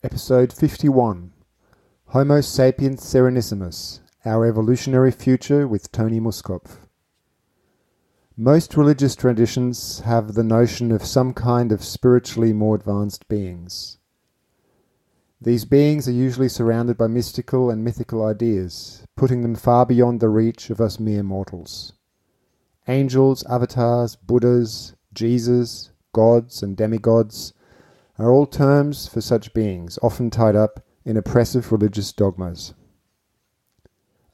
Episode 51 Homo sapiens serenissimus Our Evolutionary Future with Tony Muskopf. Most religious traditions have the notion of some kind of spiritually more advanced beings. These beings are usually surrounded by mystical and mythical ideas, putting them far beyond the reach of us mere mortals. Angels, avatars, Buddhas, Jesus, gods, and demigods are all terms for such beings, often tied up in oppressive religious dogmas.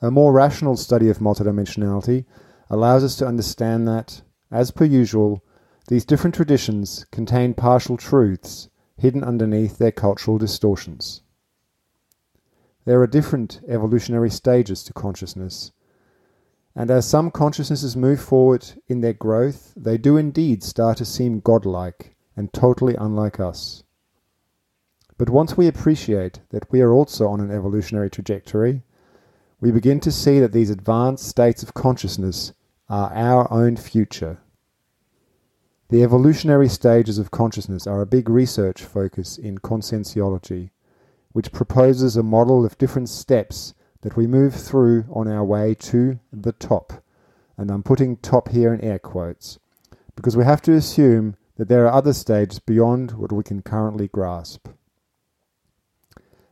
A more rational study of multidimensionality allows us to understand that, as per usual, these different traditions contain partial truths hidden underneath their cultural distortions. There are different evolutionary stages to consciousness, and as some consciousnesses move forward in their growth, they do indeed start to seem godlike and totally unlike us. But once we appreciate that we are also on an evolutionary trajectory, we begin to see that these advanced states of consciousness are our own future. The evolutionary stages of consciousness are a big research focus in conscientiology, which proposes a model of different steps that we move through on our way to the top. And I'm putting top here in air quotes, because we have to assume that there are other stages beyond what we can currently grasp.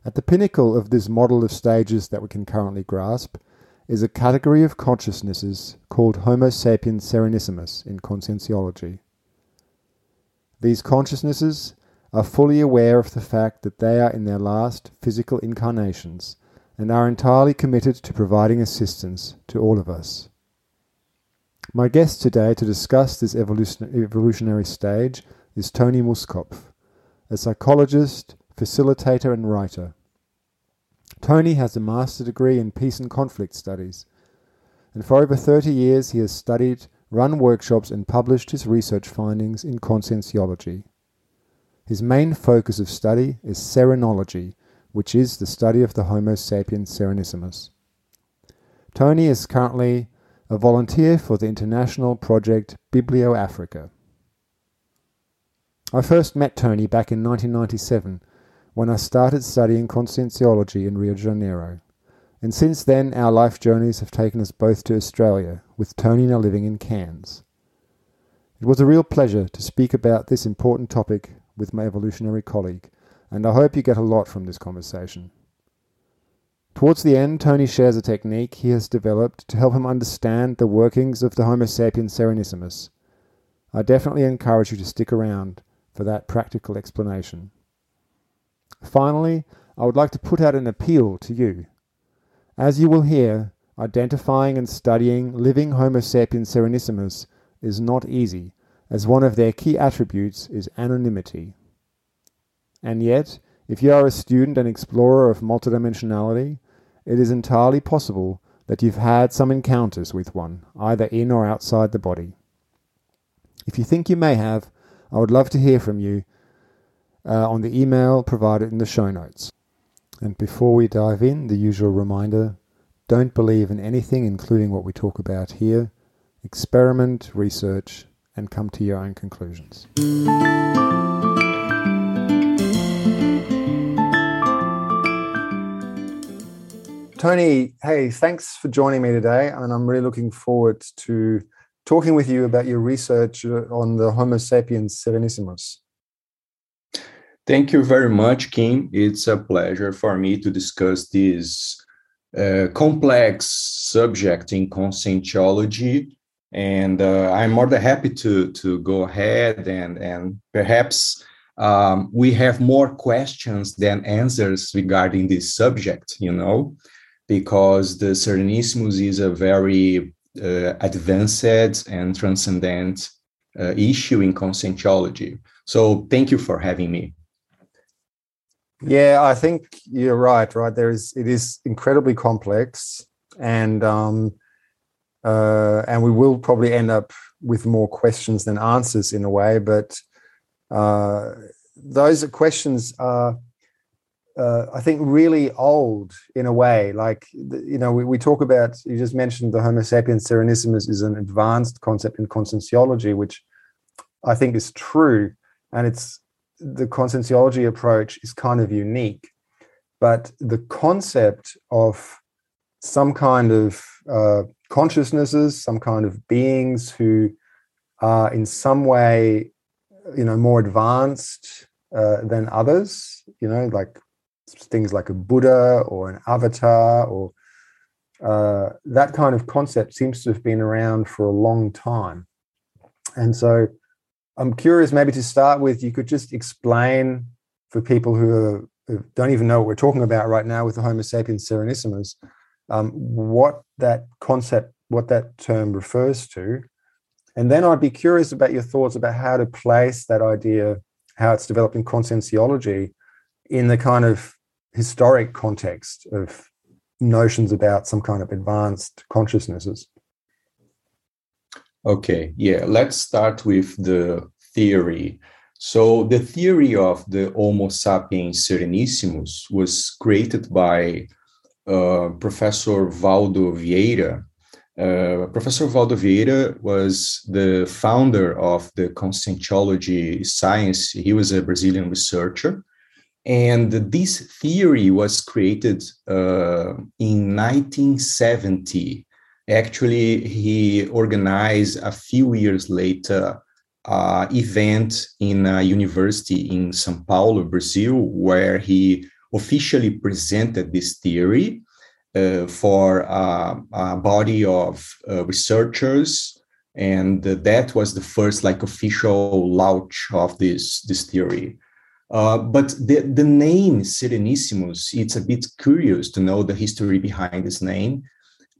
At the pinnacle of this model of stages that we can currently grasp is a category of consciousnesses called Homo sapiens serenissimus in conscientiology. These consciousnesses are fully aware of the fact that they are in their last physical incarnations and are entirely committed to providing assistance to all of us. My guest today to discuss this evolutionary stage is Tony Muskopf, a psychologist, facilitator, and writer. Tony has a master's degree in peace and conflict studies, and for over 30 years he has studied, run workshops, and published his research findings in conscientiology. His main focus of study is serenology, which is the study of the Homo sapiens serenissimus. Tony is currently a volunteer for the international project Biblio Africa. I first met Tony back in 1997 when I started studying conscientiology in Rio de Janeiro, and since then our life journeys have taken us both to Australia, with Tony now living in Cairns. It was a real pleasure to speak about this important topic with my evolutionary colleague, and I hope you get a lot from this conversation. Towards the end, Tony shares a technique he has developed to help him understand the workings of the Homo sapiens serenissimus. I definitely encourage you to stick around for that practical explanation. Finally, I would like to put out an appeal to you. As you will hear, identifying and studying living Homo sapiens serenissimus is not easy, as one of their key attributes is anonymity. And yet, if you are a student and explorer of multidimensionality, it is entirely possible that you've had some encounters with one, either in or outside the body. If you think you may have, I would love to hear from you uh, on the email provided in the show notes. And before we dive in, the usual reminder don't believe in anything, including what we talk about here. Experiment, research, and come to your own conclusions. Tony, hey, thanks for joining me today. And I'm really looking forward to talking with you about your research on the Homo sapiens serenissimus. Thank you very much, Kim. It's a pleasure for me to discuss this uh, complex subject in conscientiology. And uh, I'm more than happy to, to go ahead and, and perhaps um, we have more questions than answers regarding this subject, you know because the Serenissimus is a very uh, advanced and transcendent uh, issue in conscientiology. So thank you for having me. Yeah, I think you're right. Right, there is it is incredibly complex, and um, uh, and we will probably end up with more questions than answers in a way. But uh, those questions are uh, I think, really old in a way. Like, you know, we, we talk about, you just mentioned the Homo sapiens serenissimus is an advanced concept in conscientiology, which I think is true. And it's the conscientiology approach is kind of unique, but the concept of some kind of uh, consciousnesses, some kind of beings who are in some way, you know, more advanced uh, than others, you know, like things like a Buddha or an avatar or uh, that kind of concept seems to have been around for a long time. And so I'm curious, maybe to start with, you could just explain for people who, are, who don't even know what we're talking about right now with the Homo sapiens serenissimus, um, what that concept, what that term refers to. And then I'd be curious about your thoughts about how to place that idea, how it's developed in conscientiology in the kind of historic context of notions about some kind of advanced consciousnesses. Okay, yeah, let's start with the theory. So, the theory of the Homo sapiens serenissimus was created by uh, Professor Waldo Vieira. Uh, Professor Waldo Vieira was the founder of the conscientiology science. He was a Brazilian researcher and this theory was created uh, in 1970. Actually, he organized a few years later an event in a university in Sao Paulo, Brazil, where he officially presented this theory uh, for uh, a body of uh, researchers and that was the first like official launch of this this theory uh, but the, the name Serenissimus, it's a bit curious to know the history behind this name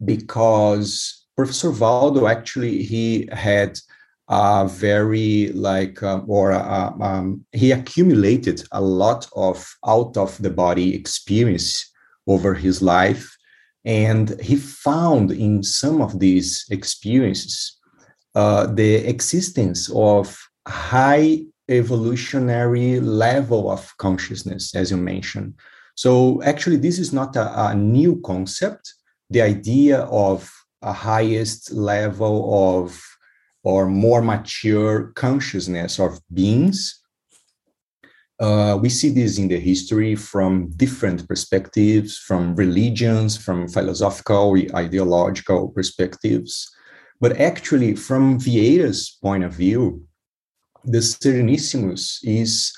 because Professor Waldo actually he had a very like um, or uh, um, he accumulated a lot of out of the body experience over his life and he found in some of these experiences uh, the existence of high evolutionary level of consciousness, as you mentioned. So, actually, this is not a, a new concept. The idea of a highest level of or more mature consciousness of beings. Uh, we see this in the history from different perspectives, from religions, from philosophical, ideological perspectives. But actually, from Vieira's point of view, the Serenissimus is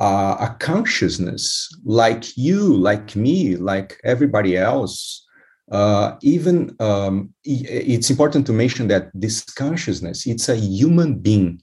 uh, a consciousness like you, like me, like everybody else. Uh, even um, it's important to mention that this consciousness it's a human being,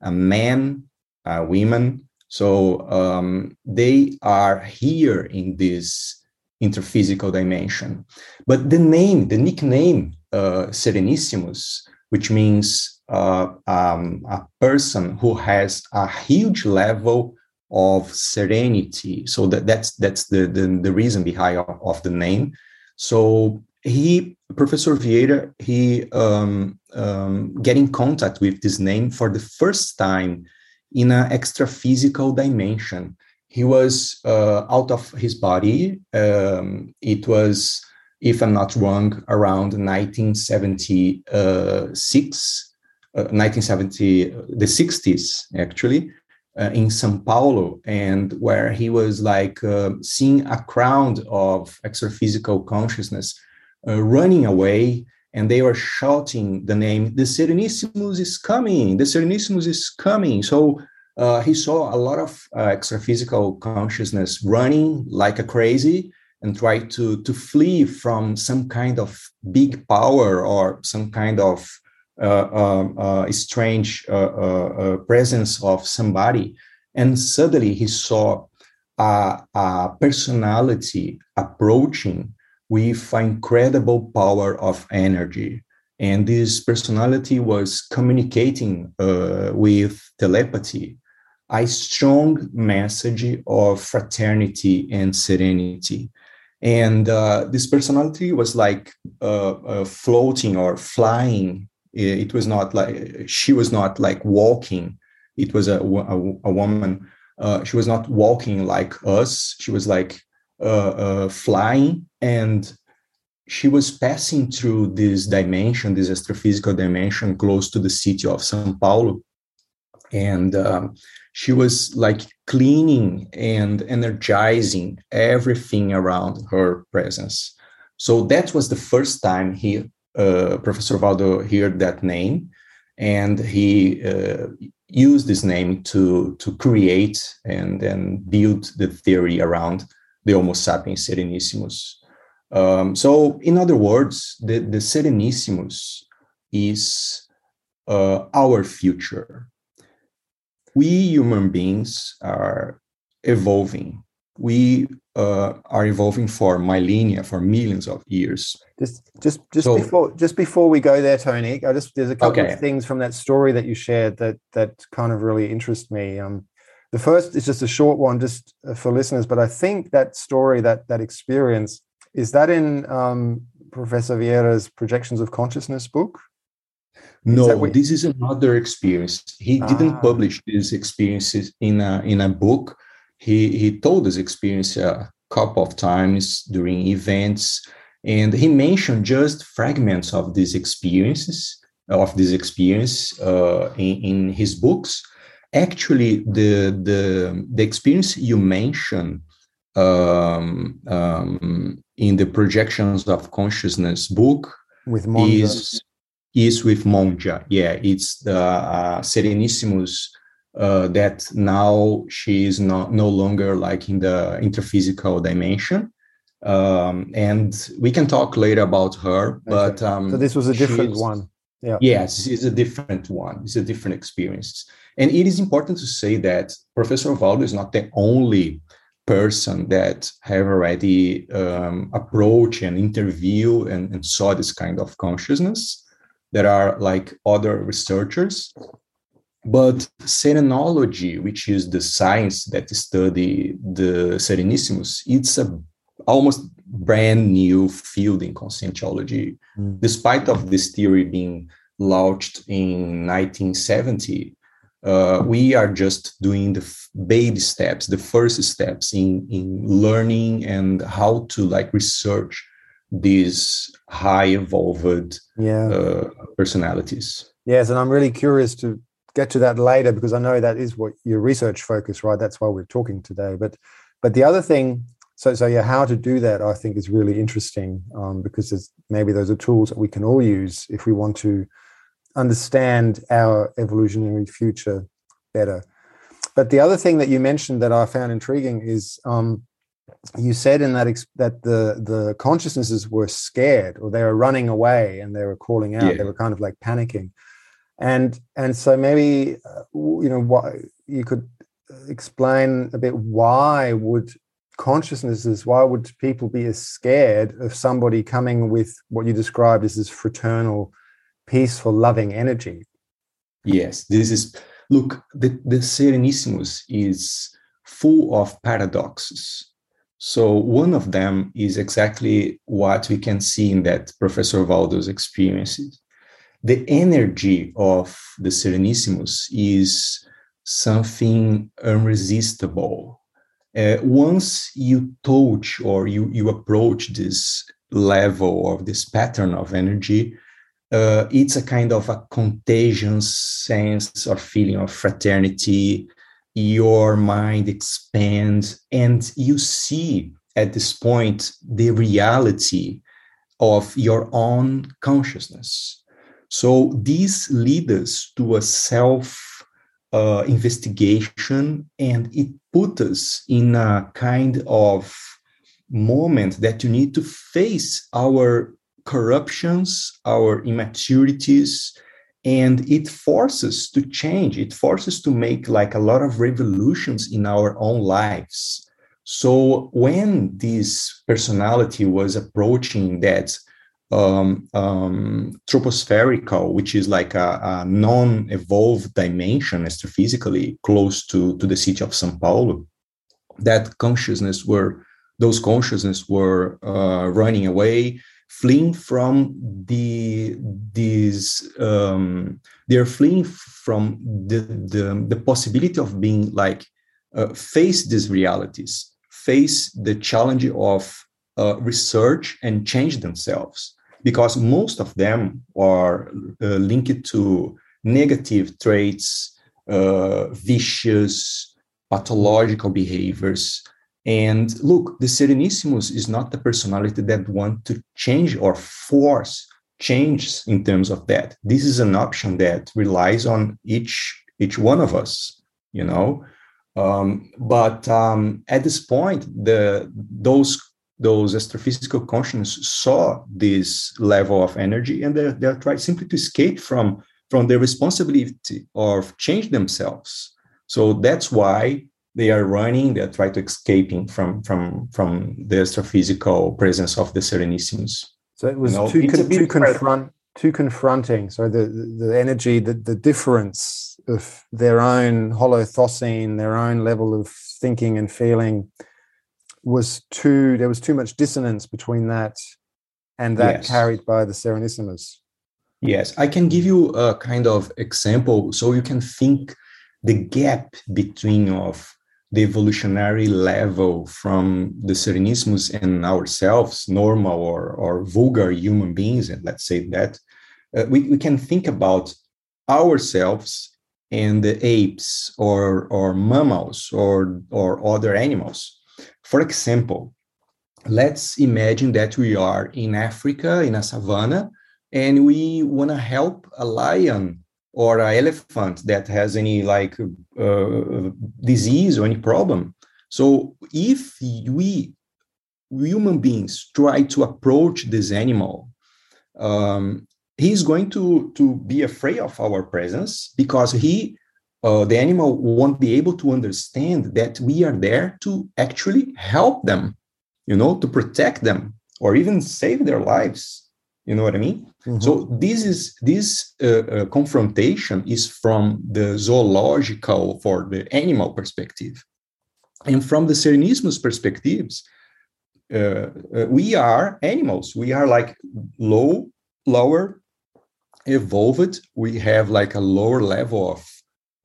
a man, a woman. So um, they are here in this intraphysical dimension. But the name, the nickname uh, Serenissimus, which means uh, um, a person who has a huge level of serenity. So that, that's that's the, the, the reason behind of, of, the name. So he, Professor Vieira, he um, um, get in contact with this name for the first time in an extra physical dimension. He was uh, out of his body. Um, it was, if I'm not wrong, around 1976 1970, uh, the 60s actually, uh, in Sao Paulo, and where he was like uh, seeing a crowd of extraphysical consciousness uh, running away, and they were shouting the name, "The Serenissimus is coming! The Serenissimus is coming!" So uh, he saw a lot of uh, extraphysical consciousness running like a crazy and try to to flee from some kind of big power or some kind of uh, uh, strange uh, presence of somebody. And suddenly he saw a, a personality approaching with incredible power of energy. And this personality was communicating uh, with telepathy, a strong message of fraternity and serenity. And uh, this personality was like uh, floating or flying it was not like she was not like walking. It was a, a, a woman. Uh, she was not walking like us. She was like uh, uh, flying. And she was passing through this dimension this extraphysical dimension close to the city of sao paulo. And um, she was like cleaning and energizing everything around her presence. So that was the first time he, Professor Waldo, heard that name, and he uh, used this name to to create and then build the theory around the Homo sapiens Serenissimus. Um, so, in other words, the, the Serenissimus is uh, our future we human beings are evolving. We uh, are evolving for millennia, for millions of years. Just, just, just so, before, just before we go there, Tony, I just there's a couple okay. of things from that story that you shared that that kind of really interest me. Um, the first is just a short one, just uh, for listeners, but I think that story, that that experience, is that in um, Professor Vieira's Projections of Consciousness book. No, is this is another experience. He ah. didn't publish these experiences in a in a book. He he told this experience a couple of times during events, and he mentioned just fragments of these experiences of this experience uh, in, in his books. Actually, the the the experience you mentioned um, um, in the projections of consciousness book with Monja. is is with Monja. Yeah, it's the uh, Serenissimus uh, that now she is not no longer like in the intraphysical dimension. Um, and we can talk later about her, but um, so this was a different one. Yeah. Yes, it's a different one. It's a different experience. And it is important to say that Professor Waldo is not the only person that have already um, approached and interview and, and, saw this kind of consciousness there are like other researchers but serenology which is the science that study the serenissimus it's a almost brand new field in conscientiology mm. despite of this theory being launched in 1970 uh, we are just doing the f- baby steps the first steps in in learning and how to like research these high evolved yeah. uh, personalities. Yes, and I'm really curious to get to that later because I know that is what your research focus, right? That's why we're talking today. But but the other thing, so so yeah, how to do that, I think is really interesting um, because there's, maybe those are tools that we can all use if we want to understand our evolutionary future better. But the other thing that you mentioned that I found intriguing is um, you said in that ex- that the the consciousnesses were scared or they were running away and they were calling out. Yeah. They were kind of like panicking, and and so maybe uh, you know what you could explain a bit why would consciousnesses why would people be as scared of somebody coming with what you described as this fraternal peaceful loving energy yes this is look the, the serenissimus is full of paradoxes so one of them is exactly what we can see in that Professor Waldo's experiences. The energy of the Serenissimus is something irresistible. Uh, once you touch or you, you approach this level of this pattern of energy, uh, it's a kind of a contagion sense or feeling of fraternity, your mind expands and you see at this point the reality of your own consciousness. So this leads us to a self uh, investigation and it puts us in a kind of moment that you need to face our corruptions, our immaturities, and it forces to change. It forces to make like a lot of revolutions in our own lives. So when this personality was approaching that um, um, tropospherical, which is like a, a, non-evolved dimension extraphysically close to, to the city of São Paulo, that consciousness were those consciousness were uh, running away, fleeing from the these um, they're fleeing from the, the the possibility of being like uh, face these realities face the challenge of uh, research and change themselves because most of them are uh, linked to negative traits uh, vicious, pathological behaviors. And look, the Serenissimus is not the personality that want to change or force change in terms of that. This is an option that relies on each each one of us, you know. Um, but um, at this point, the those those extraphysical consciousness saw this level of energy and they're, they're trying simply to escape from from the responsibility of change themselves. So that's why they are running they're trying to escaping from from from the extraphysical presence of the serenissimus so it was you know, too, con- too confront too confronting so the the energy the, the difference of their own holothosene their own level of thinking and feeling was too there was too much dissonance between that and that yes. carried by the Serenissimus. Yes, I can give you a kind of example so you can think the gap between of the evolutionary level from the Serenissimus and ourselves, normal or, or vulgar human beings, and let's say that, uh, we, we can think about ourselves and the apes or, or mammals or, or other animals for example, let's imagine that we are in Africa, in a savanna, and we want to help a lion or an elephant that has any like uh, disease or any problem. So if we human beings try to approach this animal, um, he's going to to be afraid of our presence because he uh, the animal won't be able to understand that we are there to actually help them, you know, to protect them or even save their lives. You know what I mean? Mm-hmm. So this is this uh, uh, confrontation is from the zoological for the animal perspective, and from the Serenissimus perspectives, uh, uh, we are animals. We are like low, lower, evolved. We have like a lower level of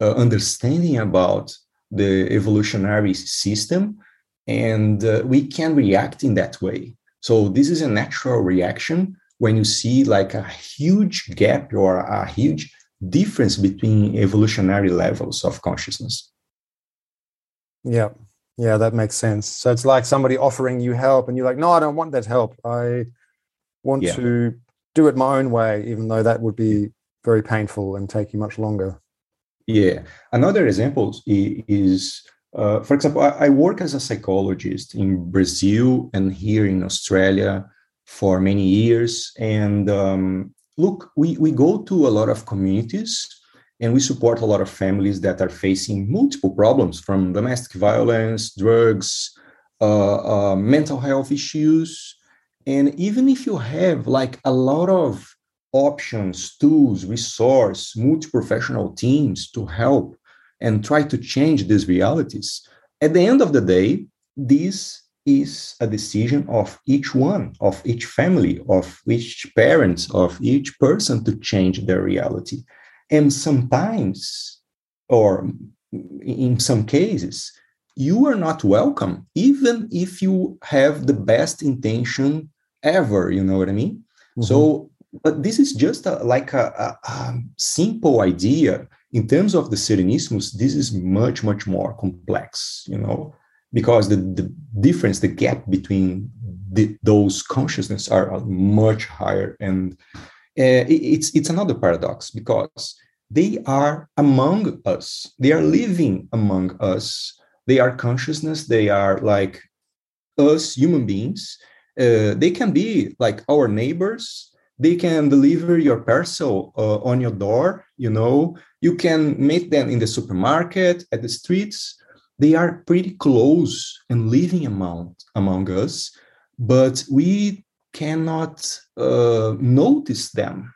uh, understanding about the evolutionary system and uh, we can react in that way. So this is a natural reaction when you see like a huge gap or a huge difference between evolutionary levels of consciousness. Yeah. Yeah that makes sense. So it's like somebody offering you help and you're like no i don't want that help. I want yeah. to do it my own way even though that would be very painful and take you much longer yeah. Another example is, uh, for example, I, work as a psychologist in Brazil and here in Australia for many years. And um, look, we, we go to a lot of communities and we support a lot of families that are facing multiple problems from domestic violence, drugs, uh, uh, mental health issues. And even if you have like a lot of options, tools, resource, multi-professional teams to help and try to change these realities. At the end of the day, this is a decision of each one, of each family, of each parent, of each person to change their reality. And sometimes, or in some cases, you are not welcome, even if you have the best intention ever. You know what I mean? Mm-hmm. So but this is just a, like a, a, a, simple idea in terms of the Serenissimus. This is much much more complex, you know, because the, the difference, the gap between the, those consciousness are much higher, and uh, it, it's it's another paradox because they are among us, they are living among us, they are consciousness, they are like us human beings. Uh, they can be like our neighbors they can deliver your parcel uh, on your door you know. You can meet them in the supermarket at the streets. They are pretty close and living among among us but we cannot uh, notice them.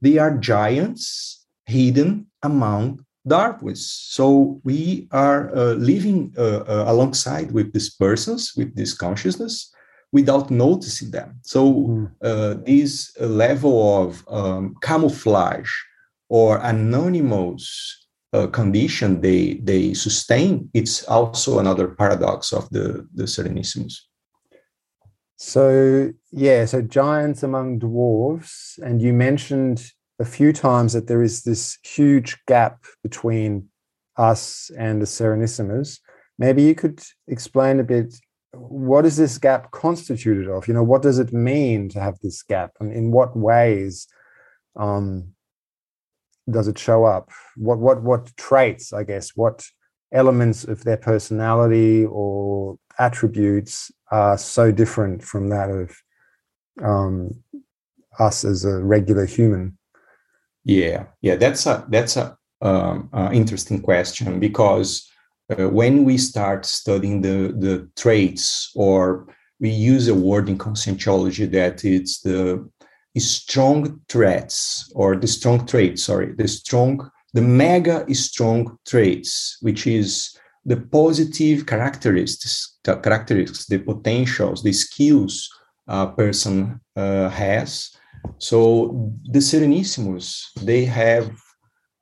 They are giants hidden among darkness. So we are uh, living uh, uh, alongside with these persons with this consciousness without noticing them. So mm. uh, this level of um, camouflage or anonymous uh, condition they they sustain, it's also another paradox of the the Serenissimus. So yeah, so giants among dwarves, and you mentioned a few times that there is this huge gap between us and the Serenissimus. Maybe you could explain a bit what is this gap constituted of? You know, what does it mean to have this gap, and in what ways um, does it show up? What what what traits, I guess, what elements of their personality or attributes are so different from that of um, us as a regular human? Yeah, yeah, that's a that's a um, uh, interesting question because uh, when we start studying the the traits, or we use a word in conscientiology that it's the strong threats or the strong traits. Sorry, the strong the mega strong traits, which is the positive characteristics, characteristics, the potentials, the skills a person uh, has. So the Serenissimus, they have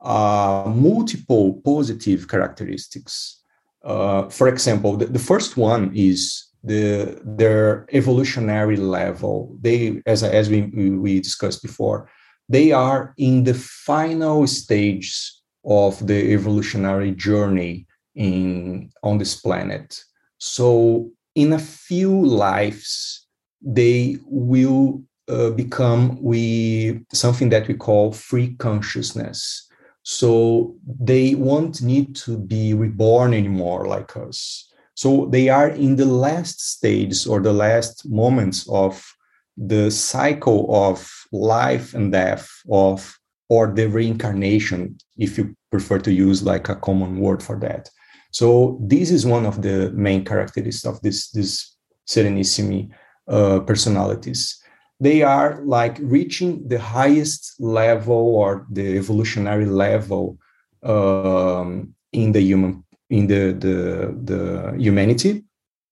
uh, multiple positive characteristics. Uh, for example, the, the, first one is the their evolutionary level. They, as as we we discussed before, they are in the final stage of the evolutionary journey in on this planet. So in a few lives, they will uh, become we something that we call free consciousness. So they won't need to be reborn anymore like us. So they are in the last stage or the last moments of the cycle of life and death of or the reincarnation if you prefer to use like a common word for that so this is one of the main characteristics of this this serenissimi uh, personalities they are like reaching the highest level or the evolutionary level um, in the human in the the, the humanity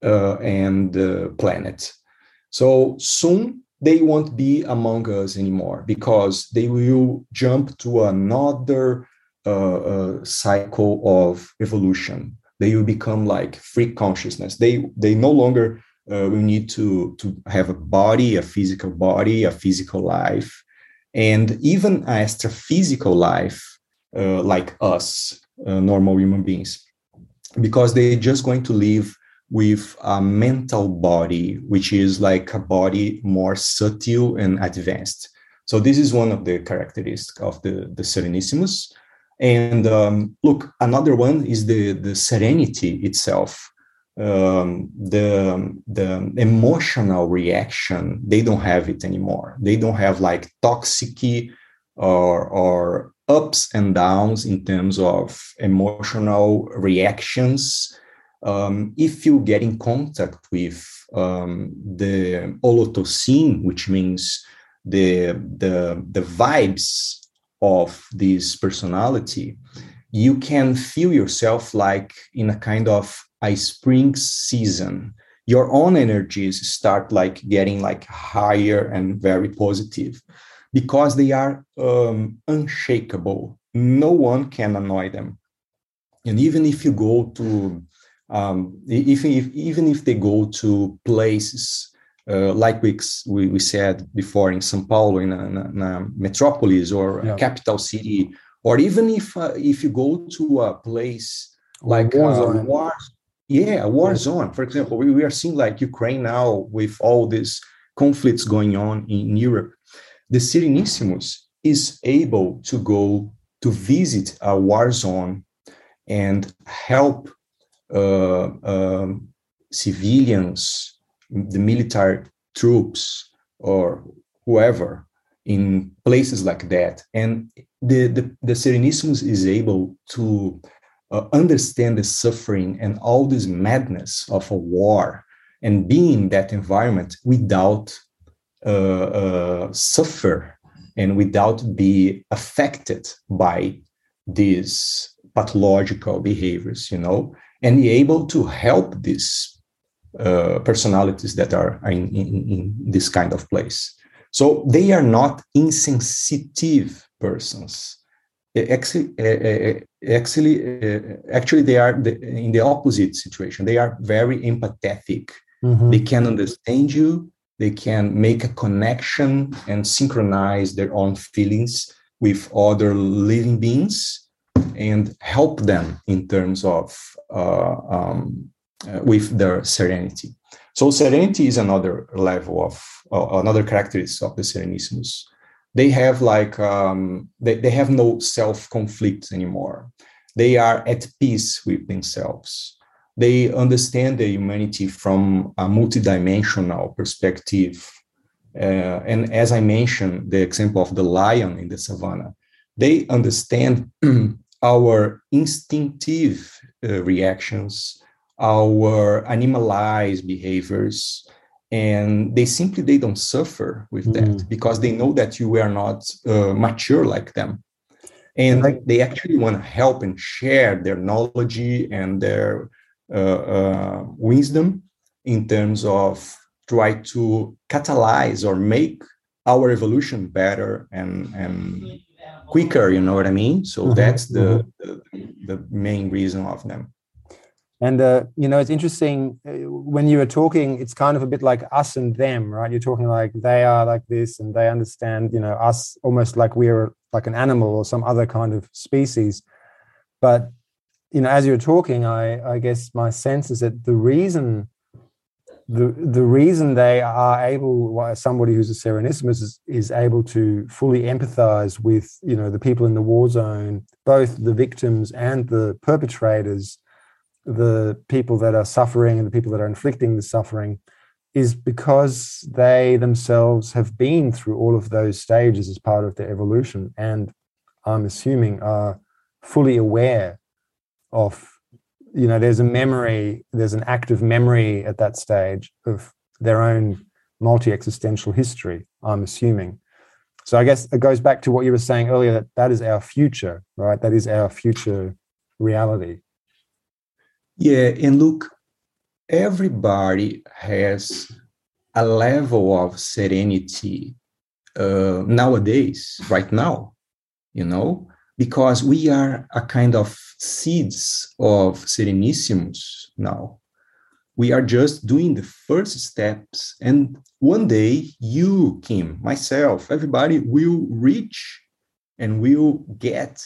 uh, and the planet so soon they won't be among us anymore because they will jump to another uh, uh, cycle of evolution. They will become like free consciousness. They they no longer uh, will need to to have a body, a physical body, a physical life, and even an extra-physical life uh, like us, uh, normal human beings, because they're just going to live with a mental body, which is like a body more subtle and advanced. So this is one of the characteristics of the, the Serenissimus. And um, look, another one is the, the serenity itself. Um, the, the emotional reaction, they don't have it anymore. They don't have like toxic or, or ups and downs in terms of emotional reactions um, if you get in contact with um, the holothosene, which means the, the, the vibes of this personality, you can feel yourself like in a kind of a spring season. Your own energies start like getting like higher and very positive because they are um, unshakable. No one can annoy them. And even if you go to um, if, if, even if they go to places uh, like we, we, we said before in São Paulo, in a, in a metropolis or yeah. a capital city, or even if uh, if you go to a place like war, uh, war yeah, a war zone. For example, we, we are seeing like Ukraine now with all these conflicts going on in Europe. The Serenissimus is able to go to visit a war zone and help uh, um, civilians, the military troops, or whoever in places like that. And the, the, the Serenissimus is able to uh, understand the suffering and all this madness of a war and be in that environment without uh, uh, suffer and without be affected by these pathological behaviors, you know and be able to help these uh, personalities that are in, in, in, this kind of place. So they are not insensitive persons. Actually, actually, actually, they are in the opposite situation. They are very empathetic. Mm-hmm. They can understand you. They can make a connection and synchronize their own feelings with other living beings and help them in terms of uh, um, uh, with their serenity. So serenity is another level of uh, another characteristic of the Serenissimus. They have like um, they, they have no self conflict anymore. They are at peace with themselves. They understand the humanity from a multidimensional perspective. Uh, and as I mentioned, the example of the lion in the savannah, they understand our instinctive uh, reactions our animalized behaviors and they simply they don't suffer with mm. that because they know that you are not uh, mature like them. And like, they actually want to help and share their knowledge and their uh, uh, wisdom in terms of try to catalyze or make our evolution better and and quicker you know what i mean? So mm-hmm, that's the, mm-hmm. the the main reason of them and uh, you know, it's interesting uh, when you were talking. It's kind of a bit like us and them, right? You're talking like they are like this, and they understand, you know, us almost like we're like an animal or some other kind of species. But you know, as you're talking, I I guess my sense is that the reason the the reason they are able somebody who's a serenissimus is, is able to fully empathize with you know the people in the war zone both the victims and the perpetrators the people that are suffering and the people that are inflicting the suffering is because they themselves have been through all of those stages as part of their evolution and i'm assuming are fully aware of you know there's a memory there's an active memory at that stage of their own multi-existential history i'm assuming. So i guess it goes back to what you were saying earlier that that is our future right? That is our future reality yeah, and look, everybody has a level of serenity uh, nowadays, right now, you know, because we are a kind of seeds of Serenissimus now. We are just doing the first steps. And one day, you, Kim, myself, everybody will reach and will get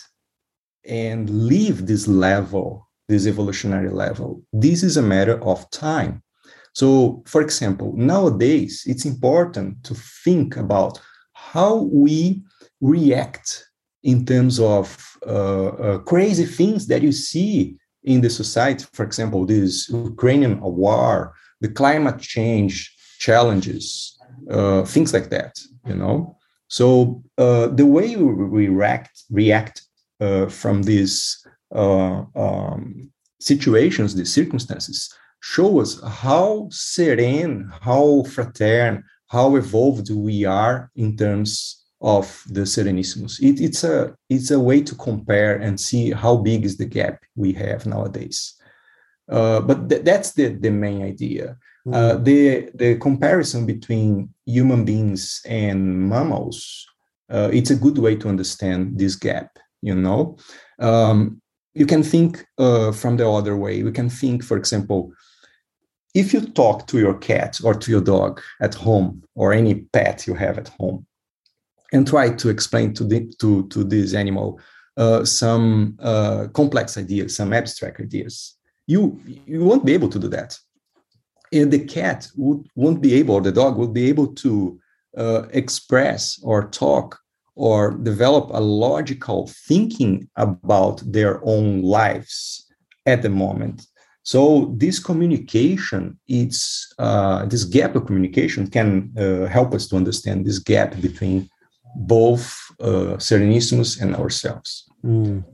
and leave this level this evolutionary level. This is a matter of time. So, for example, nowadays it's important to think about how we react in terms of uh, uh, crazy things that you see in the society. For example, this Ukrainian war, the climate change challenges, uh, things like that. You know, so uh, the way we react react uh, from this um, situations, these circumstances, show us how serene, how fratern, how evolved we are in terms of the Serenissimus. It, it's a it's a way to compare and see how big is the gap we have nowadays. Uh, but th- that's the, the main idea. Mm-hmm. Uh, the the comparison between human beings and mammals, uh, it's a good way to understand this gap. You know, um, you can think uh, from the other way. We can think, for example, if you talk to your cat or to your dog at home or any pet you have at home and try to explain to, the, to, to this animal uh, some uh, complex ideas, some abstract ideas, you, you won't be able to do that. And the cat would, won't be able, or the dog would be able to uh, express or talk or develop a logical thinking about their own lives at the moment. So this communication, it's uh, this gap of communication can uh, help us to understand this gap between both uh, Serenissimus and ourselves. Mm.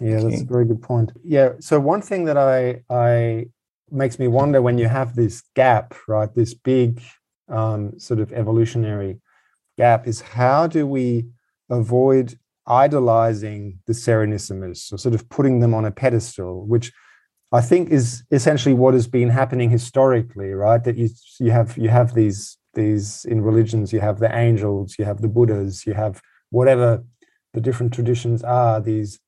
Yeah, that's a very good point. Yeah. So one thing that I I makes me wonder when you have this gap, right? This big um, sort of evolutionary gap is how do we avoid idolizing the Serenissimus or sort of putting them on a pedestal, which I think is essentially what has been happening historically, right? That you you have you have these these in religions, you have the angels, you have the Buddhas, you have whatever the different traditions are, these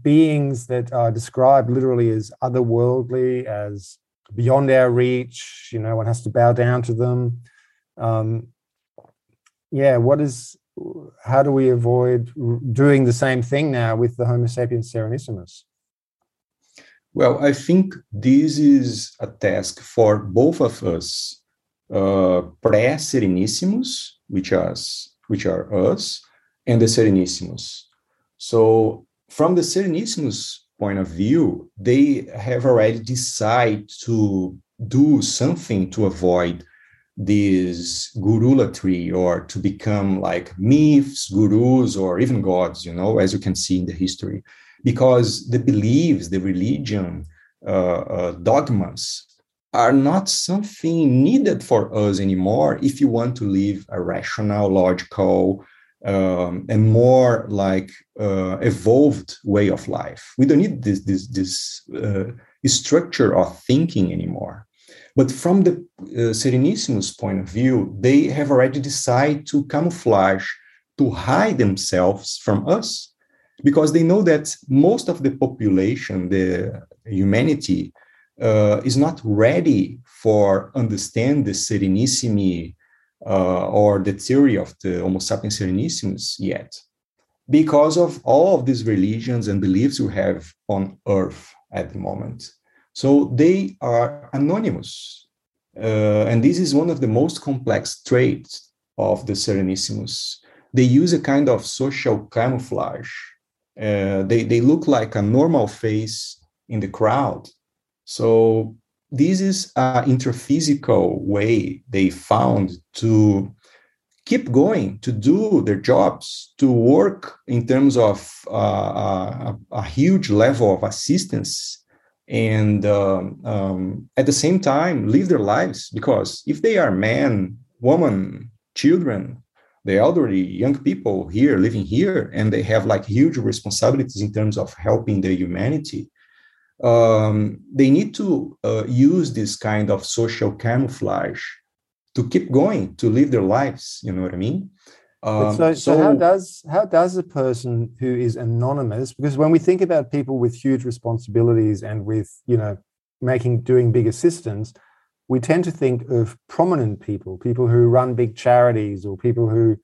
beings that are described literally as otherworldly, as beyond our reach. You know, one has to bow down to them. Um, yeah, what is how do we avoid doing the same thing now with the Homo sapiens serenissimus? Well, I think this is a task for both of us, uh, pre-serenissimus, which are which are us, and the serenissimus. So, from the serenissimus point of view, they have already decided to do something to avoid this gurulatry or to become like myths, gurus, or even gods, you know, as you can see in the history, because the beliefs, the religion, uh, uh, dogmas are not something needed for us anymore if you want to live a rational, logical, um, and more like uh, evolved way of life. We don't need this this this uh, structure of thinking anymore. But from the uh, Serenissimus point of view, they have already decided to camouflage, to hide themselves from us, because they know that most of the population, the humanity, uh, is not ready for understand the Serenissimi uh, or the theory of the Homo sapiens Serenissimus yet, because of all of these religions and beliefs we have on Earth at the moment. So they are anonymous. Uh, and this is one of the most complex traits of the Serenissimus. They use a kind of social camouflage. Uh, they, they look like a normal face in the crowd. So this is an intraphysical way they found to keep going, to do their jobs, to work in terms of uh, a, a, huge level of assistance and um, um, at the same time live their lives. Because if they are men woman children the elderly young people here living here and they have like huge responsibilities in terms of helping the humanity um, they need to uh, use this kind of social camouflage to keep going to live their lives. You know what i mean um, so, so, so, how does how does a person who is anonymous? Because when we think about people with huge responsibilities and with you know making doing big assistance, we tend to think of prominent people, people who run big charities or people who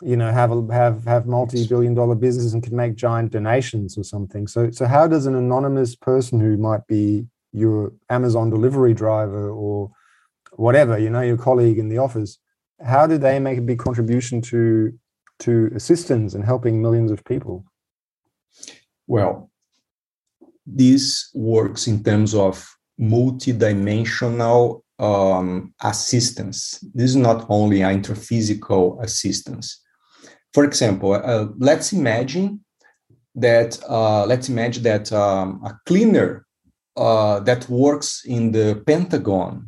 you know have a, have have multi-billion dollar businesses and can make giant donations or something. So so how does an anonymous person who might be your Amazon delivery driver or whatever, you know, your colleague in the office how do they make a big contribution to to assistance and helping millions of people? Well, this works in terms of multidimensional um, assistance. This is not only intraphysical assistance. For example, uh, let's imagine that uh, let's imagine that um, a cleaner uh, that works in the Pentagon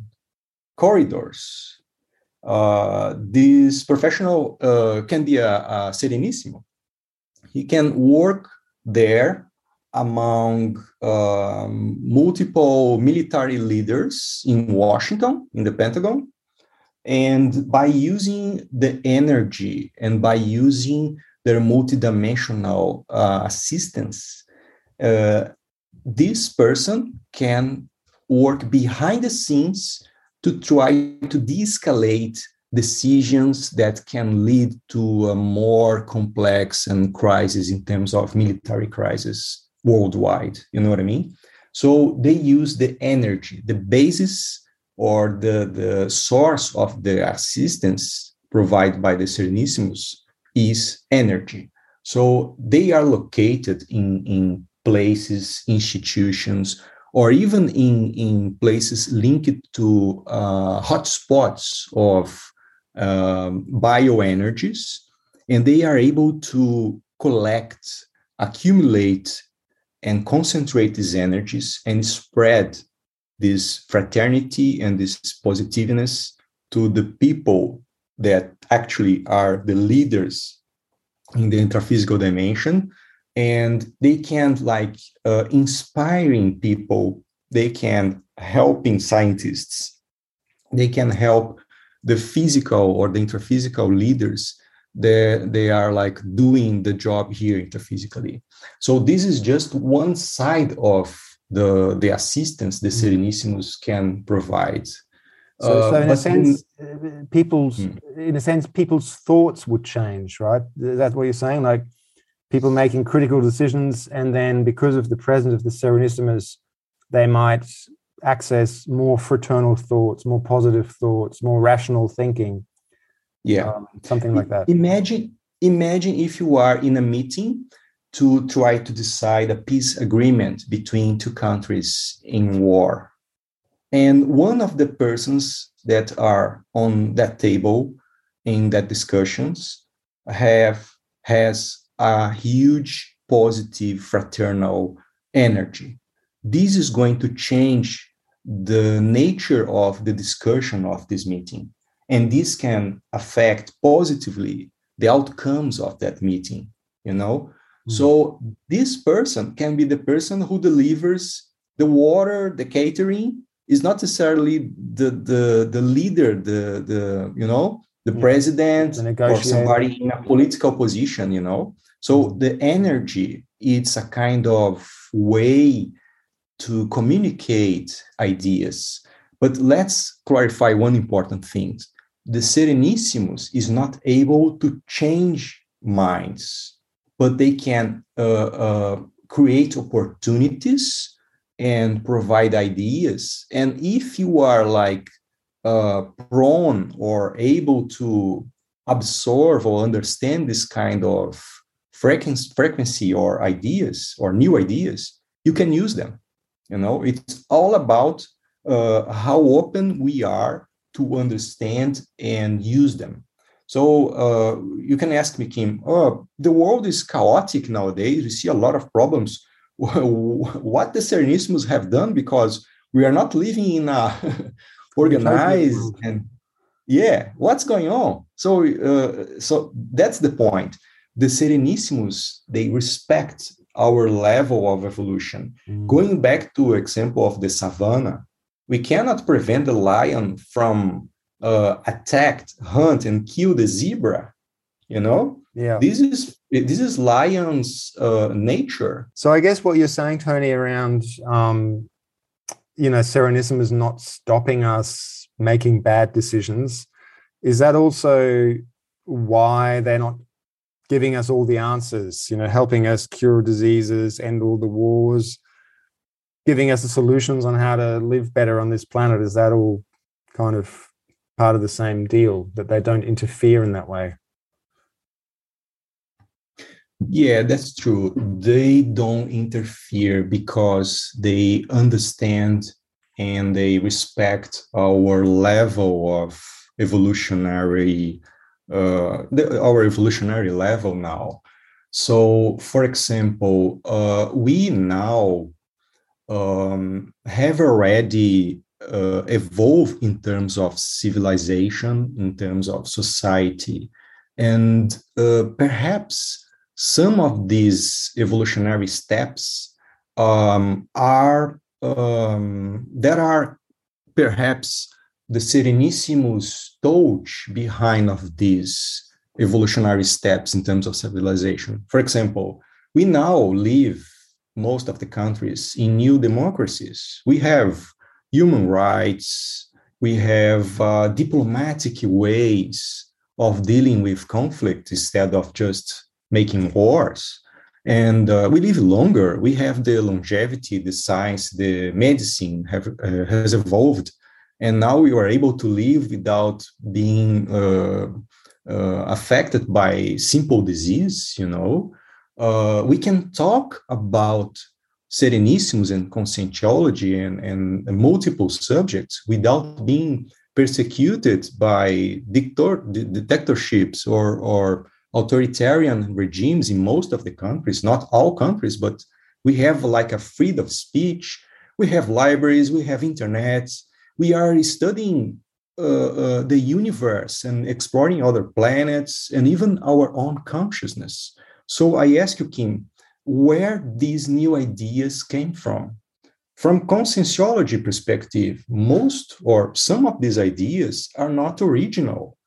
corridors uh, this professional uh, can be a, a serenissimo. He can work there among um, multiple military leaders in Washington, in the Pentagon. And by using the energy and by using their multidimensional uh, assistance, uh, this person can work behind the scenes to try to de-escalate decisions that can lead to a more complex and crisis in terms of military crisis worldwide you know what i mean so they use the energy the basis or the, the source of the assistance provided by the Serenissimus is energy. So they are located in, in places, institutions, or even in, in places linked to uh, hotspots of um, bioenergies, and they are able to collect, accumulate, and concentrate these energies and spread this fraternity and this positiveness to the people that actually are the leaders in the intraphysical dimension and they can like uh, inspiring people they can helping scientists they can help the physical or the intraphysical leaders that they are like doing the job here intraphysically so this is just one side of the the assistance the mm-hmm. serenissimus can provide So, so in a sense, in, people's hmm. in a sense, people's thoughts would change, right? That's what you're saying. Like people making critical decisions, and then because of the presence of the Serenissimus, they might access more fraternal thoughts, more positive thoughts, more rational thinking. Yeah, um, something like that. Imagine, imagine if you are in a meeting to try to decide a peace agreement between two countries in war, and one of the persons that are on that table in that discussions have has a huge positive fraternal energy this is going to change the nature of the discussion of this meeting. And this can affect positively the outcomes of that meeting, you know? Mm-hmm. So this person can be the person who delivers the water, the catering, is not necessarily the the the leader, the the you know, the yeah. president the or somebody in a political position, you know. So the energy, it's a kind of way to communicate ideas. But let's clarify one important thing. The Serenissimus is not able to change minds, but they can uh, uh, create opportunities and provide ideas. And if you are like uh, prone or able to absorb or understand this kind of frequency or ideas or new ideas, you can use them. You know, it's all about uh, how open we are to understand and use them. So uh, you can ask me, Kim, oh, the world is chaotic nowadays. We see a lot of problems. what the Serenissimus have done because we are not living in a organized and yeah, what's going on? So uh, so that's the point. The Serenissimus they respect our level of evolution. Mm. Going back to example of the savannah, we cannot prevent the lion from uh, attack, hunt, and kill the zebra. You know, yeah. This is this is lion's uh, nature. So I guess what you're saying, Tony, around um, you know, Serenissimus is not stopping us making bad decisions. Is that also why they're not giving us all the answers, you know, helping us cure diseases, end all the wars, giving us the solutions on how to live better on this planet. Is that all kind of part of the same deal that they don't interfere in that way? Yeah, that's true. They don't interfere because they understand and they respect our level of evolutionary uh, the, our evolutionary level now. So, for example, uh, we now um, have already uh, evolved in terms of civilization, in terms of society, and uh, perhaps some of these evolutionary steps um, are um, that are perhaps the Serenissimus touch behind of these evolutionary steps in terms of civilization. For example, we now live most of the countries in new democracies. We have human rights, we have uh, diplomatic ways of dealing with conflict instead of just making wars. And uh, we live longer. We have the longevity, the science, the medicine have, uh, has evolved and now we are able to live without being uh, uh, affected by simple disease you know? Uh, we can talk about serenissimus and conscientiology and, and, multiple subjects without being persecuted by dictator, dictatorships or, or authoritarian regimes in most of the countries not all countries but we have like a freedom of speech we have libraries we have internet we are studying uh, uh, the universe and exploring other planets and even our own consciousness. So I ask you, Kim, where these new ideas came from? From conscientiology perspective, most or some of these ideas are not original.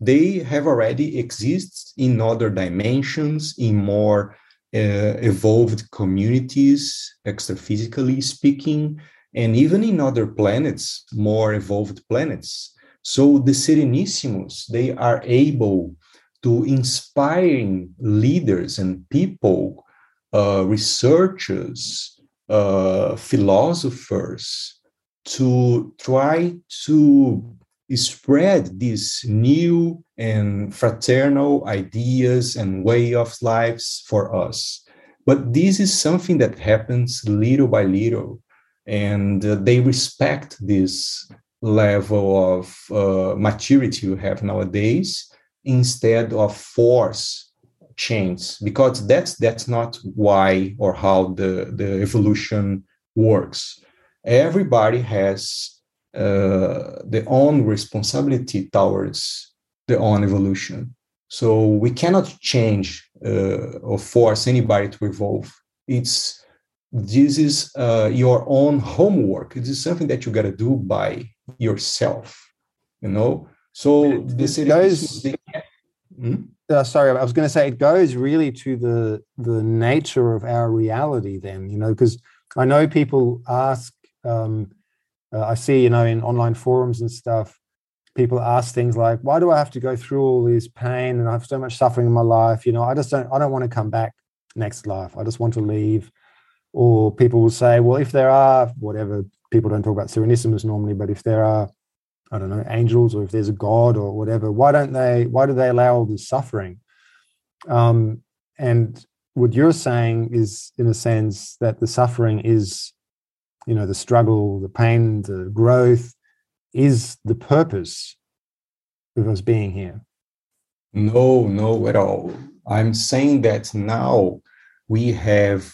They have already existed in other dimensions, in more uh, evolved communities, extraphysically speaking, and even in other planets, more evolved planets. So the Serenissimus, they are able to inspiring leaders and people, uh, researchers, uh, philosophers, to try to spread these new and fraternal ideas and way of lives for us. But this is something that happens little by little, and uh, they respect this level of uh, maturity you have nowadays instead of force change because that's that's not why or how the the evolution works everybody has uh, their own responsibility towards their own evolution. So we cannot change uh, or force anybody to evolve. It's this is uh, your own homework. This is something that you got to do by yourself. You know. So this goes. Hmm? Uh, sorry, I was going to say it goes really to the the nature of our reality. Then you know, because I know people ask um, uh, I see, you know, in online forums and stuff, people ask things like, "Why do I have to go through all this pain and I have so much suffering in my life?" You know, I just don't. I don't want to come back next life. I just want to leave. Or people will say, "Well, if there are whatever people don't talk about Serenissimus normally, but if there are, I don't know, angels or if there's a god or whatever, why don't they? Why do they allow all this suffering?" Um, and what you're saying is, in a sense, that the suffering is you know the struggle the pain the growth is the purpose of us being here no no at all i'm saying that now we have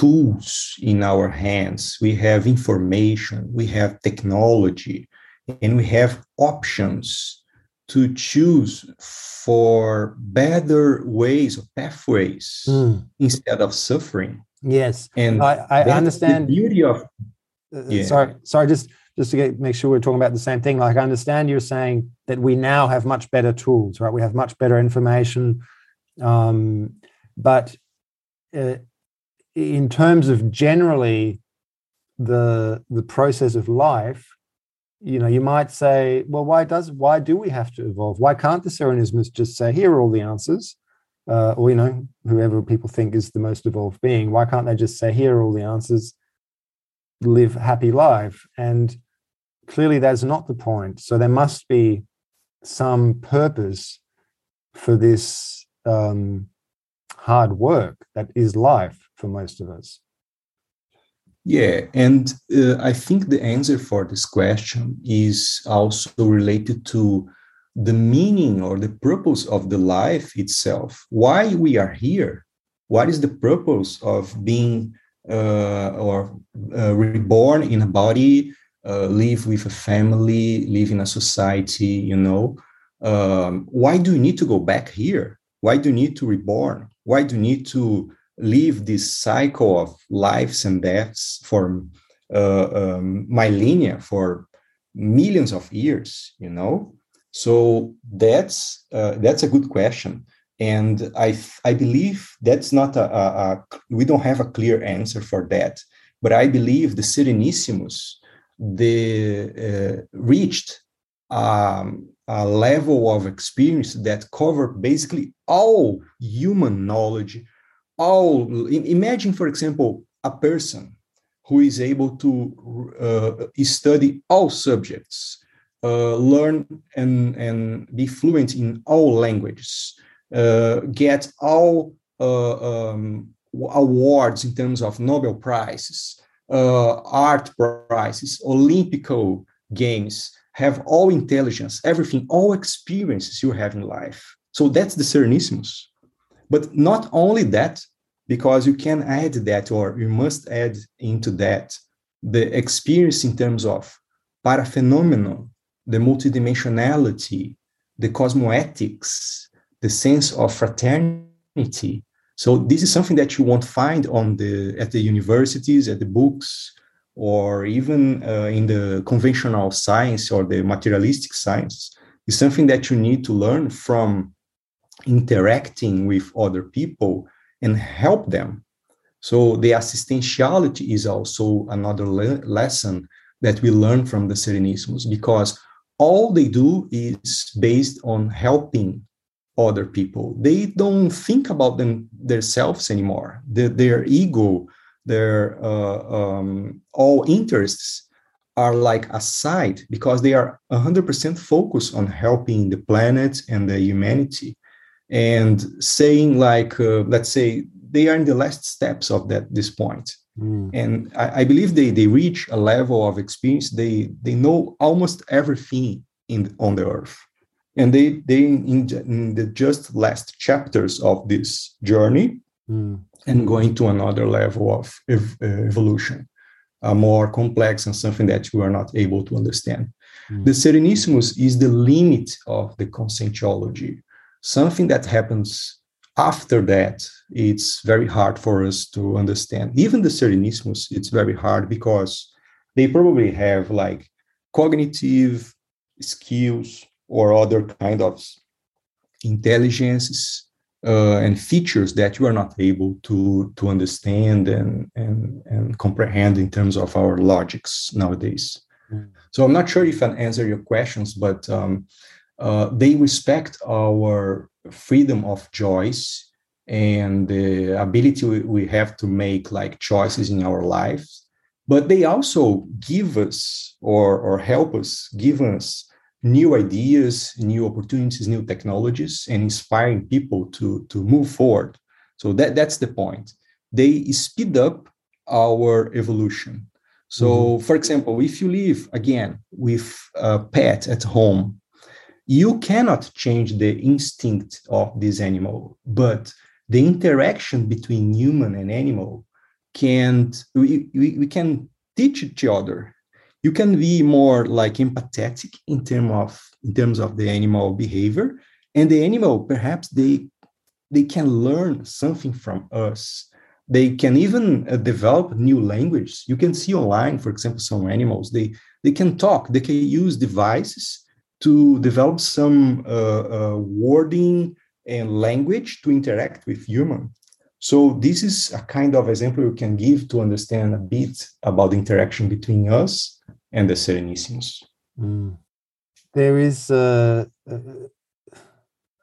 tools in our hands we have information we have technology and we have options to choose for better ways or pathways mm. instead of suffering Yes, and I, I understand the beauty of. Uh, uh, yeah. Sorry, sorry. Just just to get, make sure we're talking about the same thing. Like I understand you're saying that we now have much better tools, right? We have much better information, um, but uh, in terms of generally the the process of life, you know, you might say, well, why does why do we have to evolve? Why can't the Serenissimus just say, here are all the answers? uh, or you know whoever people think is the most evolved being why can't they just say here are all the answers live happy life and clearly that's not the point so there must be some purpose for this um, hard work that is life for most of us. Yeah and uh, i think the answer for this question is also related to the meaning or the purpose of the life itself. Why we are here? What is the purpose of being uh, or uh, reborn in a body uh, live with a family live in a society you know? Um, why do you need to go back here? Why do you need to reborn? Why do you need to live this cycle of lives and deaths for uh, um, millennia for millions of years you know so that's uh, that's a good question, and I I believe that's not a, a, a, we don't have a clear answer for that. But I believe the Serenissimus they uh, reached um, a level of experience that covered basically all human knowledge. All imagine, for example, a person who is able to uh, study all subjects uh, learn and, and be fluent in all languages, uh, get all uh, um, awards in terms of Nobel prizes, uh, art prizes, Olympical games, have all intelligence, everything, all experiences you have in life. So that's the Serenissimus. But not only that, because you can add that, or you must add into that the experience in terms of paraphenomenon, the multidimensionality, the cosmoethics, the sense of fraternity. So this is something that you won't find on the at the universities, at the books, or even uh, in the conventional science or the materialistic science. It's something that you need to learn from interacting with other people and help them So the assistentiality is also another le- lesson that we learn from the Serenissimos because all they do is based on helping other people. They don't think about them themselves anymore. The, their ego, their uh, um, all interests are like aside because they are 100% focused on helping the planet and the humanity and saying like uh, let's say they are in the last steps of that this point mm. and I, I, believe they they reach a level of experience they they know almost everything in on the earth and they they in, in the just last chapters of this journey mm. and going to another level of ev- uh, evolution uh, more complex and something that you are not able to understand mm. the Serenissimus is the limit of the conscientiology something that happens after that it's very hard for us to understand even the Serenissimos it's very hard because they probably have like cognitive skills or other kind of intelligences uh, and features that you are not able to to understand and and and comprehend in terms of our logics nowadays. Mm. So I'm not sure if I answer your questions, but um, uh, they respect our freedom of choice and the ability we have to make like choices in our lives. But they also give us or or help us give us new ideas new opportunities new technologies and inspiring people to to move forward. So that that's the point. They speed up our evolution. So mm-hmm. for example if you live again with a pet at home you cannot change the instinct of this animal but the interaction between human and animal can we, we, we can teach each other. You can be more like empathetic in terms of in terms of the animal behavior and the animal perhaps they they can learn something from us. They can even uh, develop new language. You can see online for example some animals they they can talk they can use devices to develop some uh, uh, wording and language to interact with human. So this is a kind of example you can give to understand a bit about the interaction between us and the Serenissimos. Mm. There is uh, uh,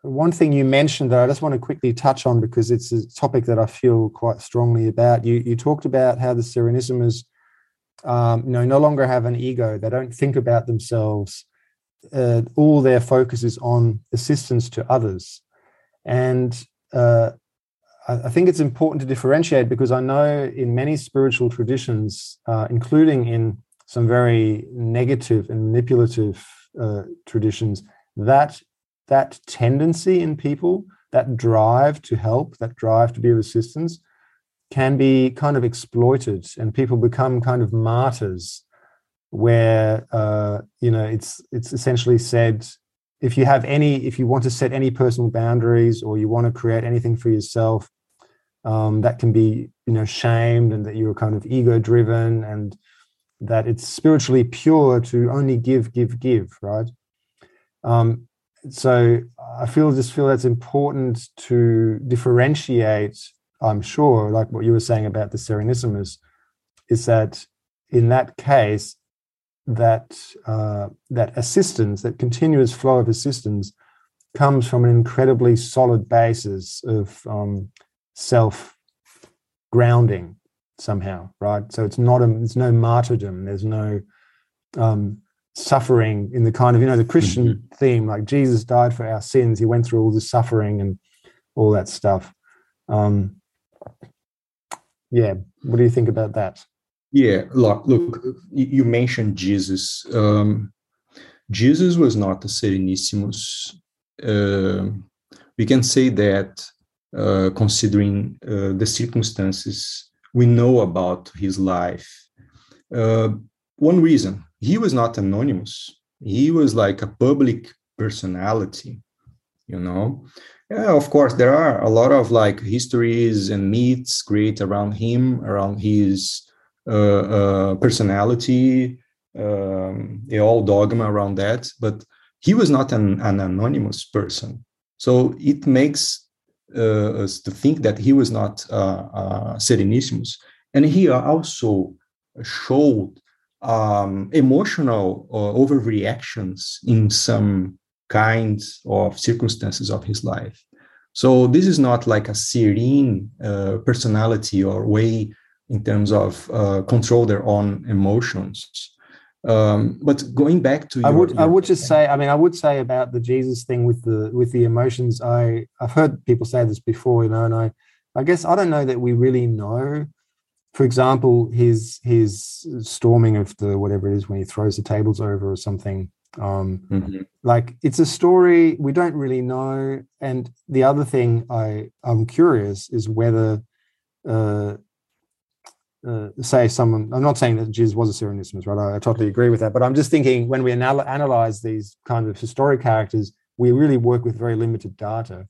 one thing you mentioned that I just want to quickly touch on because it's a topic that I feel quite strongly about. You you talked about how the Serenissimos, um, you know, no longer have an ego. They don't think about themselves uh, all their focus is on assistance to others. And uh, I, I, think it's important to differentiate because I know in many spiritual traditions, uh, including in some very negative and manipulative uh, traditions, that that tendency in people, that drive to help, that drive to be of assistance, can be kind of exploited, and people become kind of martyrs where uh, you know it's it's essentially said if you have any if you want to set any personal boundaries or you want to create anything for yourself um, that can be you know shamed and that you're kind of ego driven and that it's spiritually pure to only give give give right? Um, so i feel just feel that's important to differentiate i'm sure like what you were saying about the Serenissimus is that in that case that uh, that assistance, that continuous flow of assistance, comes from an incredibly solid basis of um, self grounding somehow, right? So it's not a, it's no martyrdom. There's no um, suffering in the kind of you know the Christian mm-hmm. theme, like Jesus died for our sins. He went through all the suffering and all that stuff. Um, yeah, what do you think about that? Yeah, look, look you mentioned Jesus. Um, Jesus was not a Serenissimus. Uh, we can say that uh, considering uh, the circumstances we know about his life. Uh, one reason, he was not anonymous. He was like a public personality, you know. Yeah, of course, there are a lot of like histories and myths created around him, around his personality, um, all dogma around that. But he was not an, an anonymous person. So it makes uh, us to think that he was not uh, uh, Serenissimus. And he also showed um, emotional uh, overreactions in some kinds of circumstances of his life. So this is not like a serene uh, personality or way in terms of uh, control their own emotions. Um, but going back to I would your, I would just say I mean I would say about the Jesus thing with the with the emotions I I've heard people say this before you know and I I guess I don't know that we really know for example his his storming of the whatever it is when he throws the tables over or something um mm-hmm. like it's a story we don't really know and the other thing I I'm curious is whether uh uh, say someone i'm not saying that jesus was a Serenissimus, right? I, I, totally agree with that but i'm just thinking when we anal- analyze these kind of historic characters we really work with very limited data.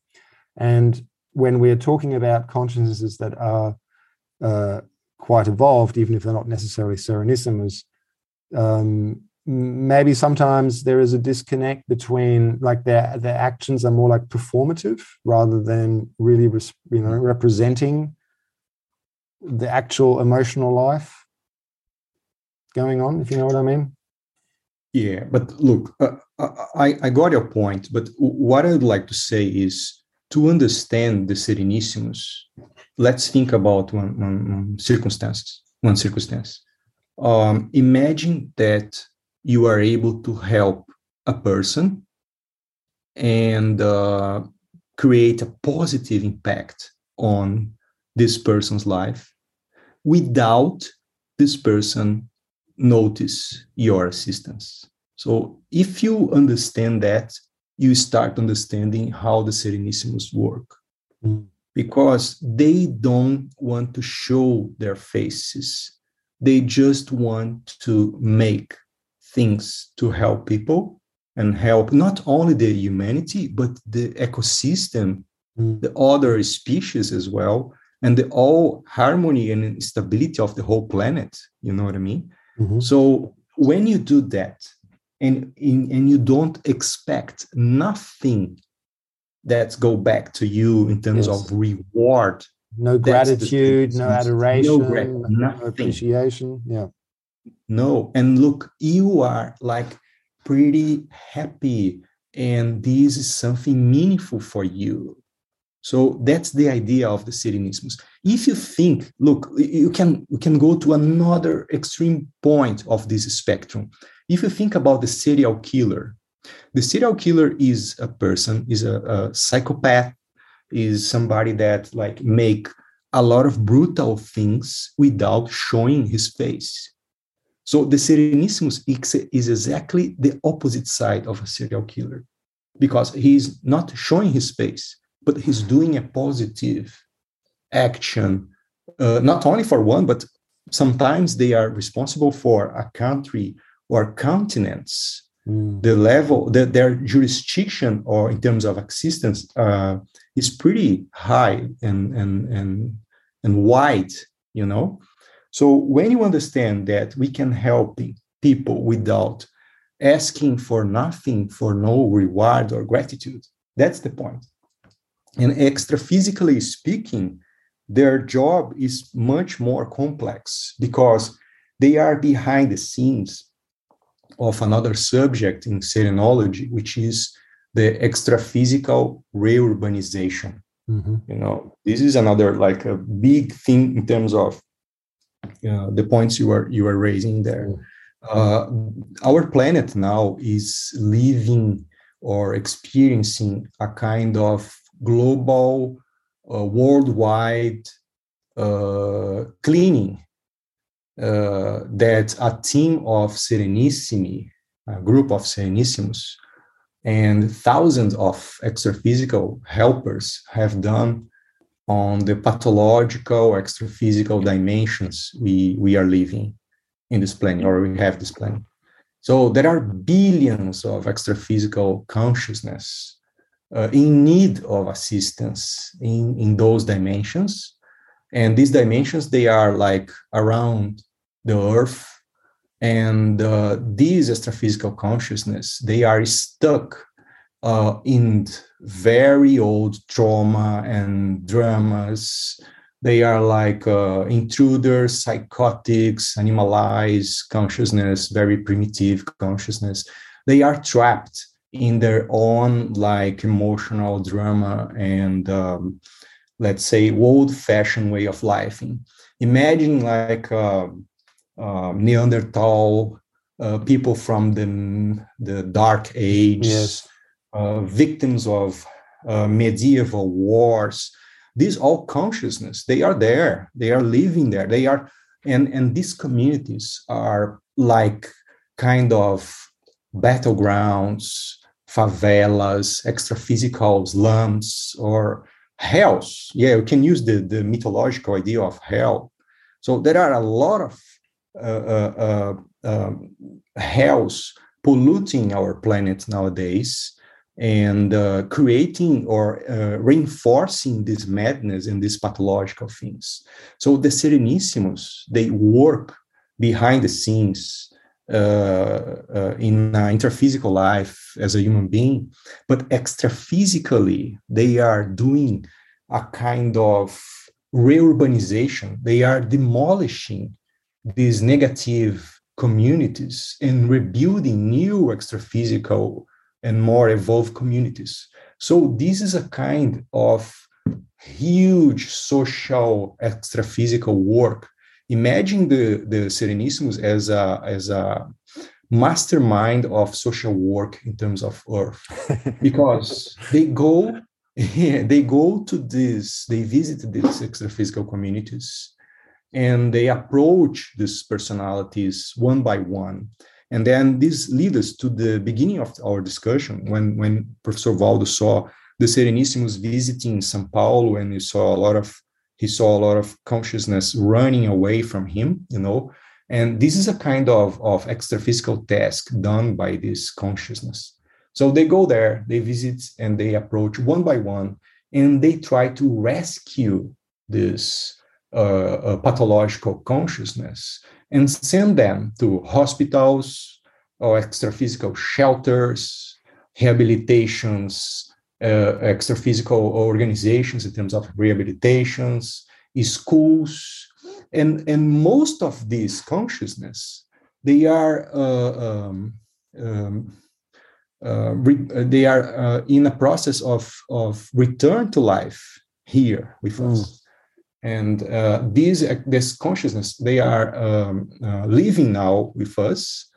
And when we're talking about consciousnesses that are uh, quite evolved even if they're not necessarily Serenissimus, um, maybe sometimes there is a disconnect between like their their actions are more like performative rather than really you know representing the actual emotional life going on, if you know what I mean. Yeah, but look, uh, I, I got your point, but what I would like to say is to understand the Serenissimus, let's think about one, one, one circumstance. One circumstance. Um, imagine that you are able to help a person and uh, create a positive impact on this person's life without this person notice your assistance so if you understand that you start understanding how the serenissimus work mm. because they don't want to show their faces they just want to make things to help people and help not only the humanity but the ecosystem mm. the other species as well and the all harmony and stability of the whole planet you know what i mean? Mm-hmm. so when you do that and in, and you don't expect nothing that's go back to you in terms yes. of reward no gratitude no adoration no, no appreciation yeah. No and look you are like pretty happy and this is something meaningful for you so that's the idea of the Serenissimus. If you think, look, you can you can go to another extreme point of this spectrum. If you think about the serial killer, the serial killer is a person, is a, a psychopath, is somebody that like make a lot of brutal things without showing his face. So the Serenissimus is exactly the opposite side of a serial killer because he's not showing his face but he's doing a positive action, uh, not only for one, but sometimes they are responsible for a country or continents. Mm. The level, the, their jurisdiction, or in terms of existence, uh, is pretty high and and and and wide. You know, so when you understand that we can help people without asking for nothing, for no reward or gratitude, that's the point. And extra physically speaking, their job is much more complex because they are behind the scenes of another subject in serenology, which is the extra physical reurbanization. Mm-hmm. You know, this is another like a big thing in terms of uh, the points you are you are raising there. Mm-hmm. Uh, our planet now is living or experiencing a kind of global, uh, worldwide uh, cleaning uh, that a team of Serenissimi, a group of Serenissimus, and thousands of extraphysical helpers have done on the pathological extraphysical dimensions we, we are living in this plane or we have this plane. So there are billions of extraphysical consciousness uh, in need of assistance in, in those dimensions. And these dimensions, they are like around the earth. And uh, these extraphysical consciousness, they are stuck uh, in very old trauma and dramas. They are like uh, intruders, psychotics, animalized consciousness, very primitive consciousness. They are trapped in their own like emotional drama and um, let's say old-fashioned way of life. Imagine like uh, uh, Neanderthal uh, people from the the dark age, yes. Uh, victims of uh, medieval wars. These all consciousness, they are there. They are living there. They are, and and these communities are like kind of battlegrounds, favelas, extra physical slums, or hells. Yeah, we can use the, the mythological idea of hell. So there are a lot of uh, uh, uh um, hells polluting our planet nowadays and uh, creating or uh, reinforcing this madness and these pathological things. So the Serenissimus, they work behind the scenes uh, uh, in intraphysical life as a human being, but extraphysically, they are doing a kind of reurbanization. They are demolishing these negative communities and rebuilding new extraphysical and more evolved communities. So, this is a kind of huge social extraphysical work imagine the, the Serenissimus as a, as a mastermind of social work in terms of Earth, because they go they go to this, they visit these extra-physical communities, and they approach these personalities one by one. And then this leads us to the beginning of our discussion when, when Professor Waldo saw the Serenissimus visiting São Paulo, and he saw a lot of he saw a lot of consciousness running away from him you know? And this is a kind of of extra-physical task done by this consciousness. So they go there they visit and they approach one by one and they try to rescue this uh, uh, pathological consciousness and send them to hospitals or extra-physical shelters rehabilitations uh, extra physical organizations in terms of rehabilitations, schools, and and most of these consciousness they are uh, um, um, uh, re- uh, they are uh, in a process of of return to life here with mm. us and uh, these this consciousness they are um, uh, living now with us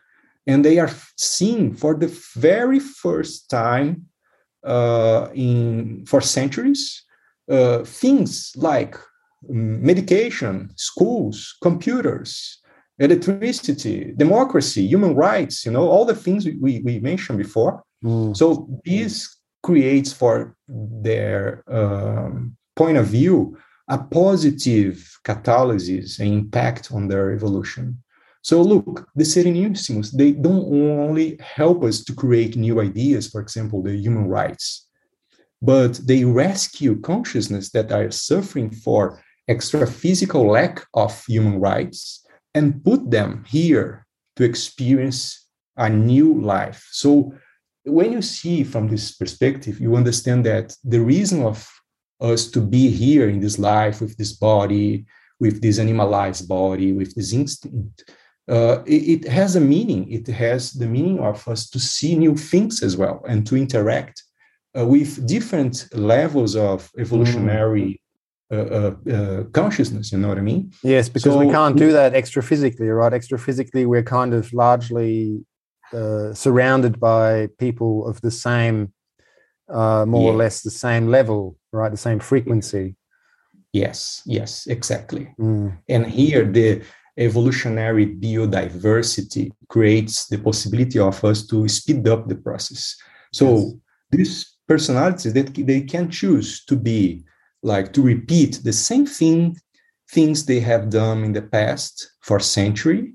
and they are seeing for the very first time uh, in for centuries uh, things like medication, schools, computers, electricity, democracy, human rights, you know, all the things we, we mentioned before. Mm. So this creates for their um, point of view a positive catalysis and impact on their evolution. So look, the Serenissimus, they don't only help us to create new ideas, for example, the human rights, but they rescue consciousness that are suffering for extra physical lack of human rights and put them here to experience a new life. So when you see from this perspective, you understand that the reason of us to be here in this life with this body, with this animalized body, with this instinct, uh, it, it, has a meaning. It has the meaning of us to see new things as well and to interact uh, with different levels of evolutionary mm. uh, uh consciousness. You know what I mean? Yes, because so, we can't do that extra physically, right? Extra physically, we're kind of largely uh, surrounded by people of the same, uh, more yeah. or less the same level, right? The same frequency. Yes, yes, exactly. Mm. And here the evolutionary biodiversity creates the possibility of us to speed up the process. So yes. these personalities that they can choose to be like to repeat the same thing things they have done in the past for century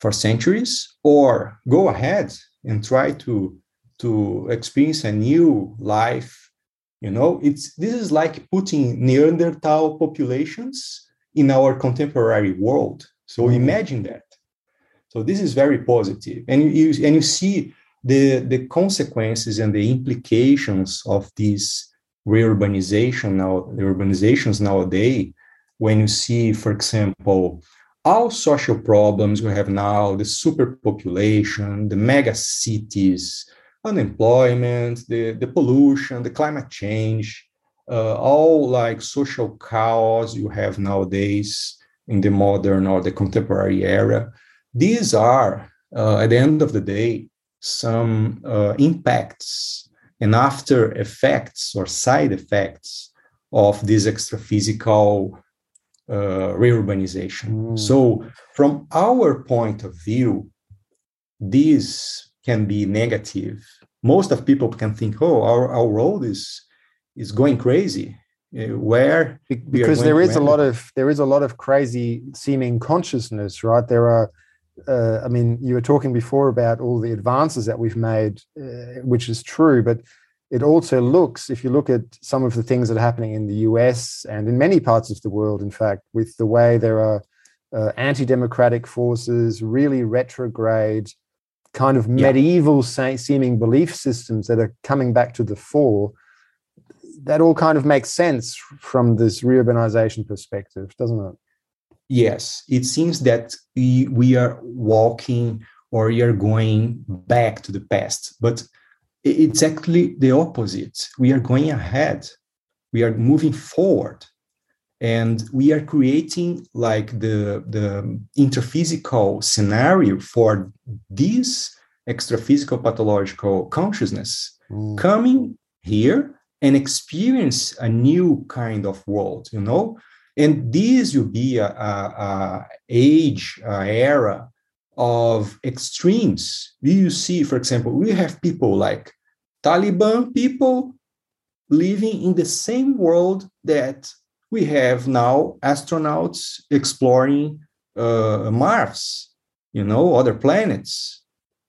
for centuries or go ahead and try to to experience a new life you know it's this is like putting neanderthal populations in our contemporary world so imagine that. So this is very positive, and you and you see the, the consequences and the implications of this reurbanization now, the urbanizations nowadays, when you see, for example, all social problems we have now, the superpopulation, the mega cities, unemployment, the, the pollution, the climate change, uh, all like social chaos you have nowadays in the modern or the contemporary era. These are, uh, at the end of the day, some uh, impacts and after effects or side effects of this extra physical uh, reurbanization. Mm. So, from our point of view, this can be negative. Most of people can think, "Oh, our, our world is is going crazy." Uh, where because there is a lot of there is a lot of crazy seeming consciousness, right? There are uh, I mean, you were talking before about all the advances that we've made, uh, which is true, but it also looks, if you look at some of the things that are happening in the US and in many parts of the world, in fact, with the way there are uh, anti democratic forces, really retrograde, kind of yeah. medieval seeming belief systems that are coming back to the fore. That all kind of makes sense from this reurbanization perspective, doesn't it? yes, it seems that we, we are walking or we are going back to the past, but it's actually the opposite. We are going ahead, we are moving forward, and we are creating like the, the intraphysical scenario for this extraphysical pathological consciousness mm. coming here and experience a new kind of world, you know? And this will be a, a, a age, a era of extremes. You see, for example, we have people like Taliban people living in the same world that we have now astronauts exploring uh, Mars, you know, other planets,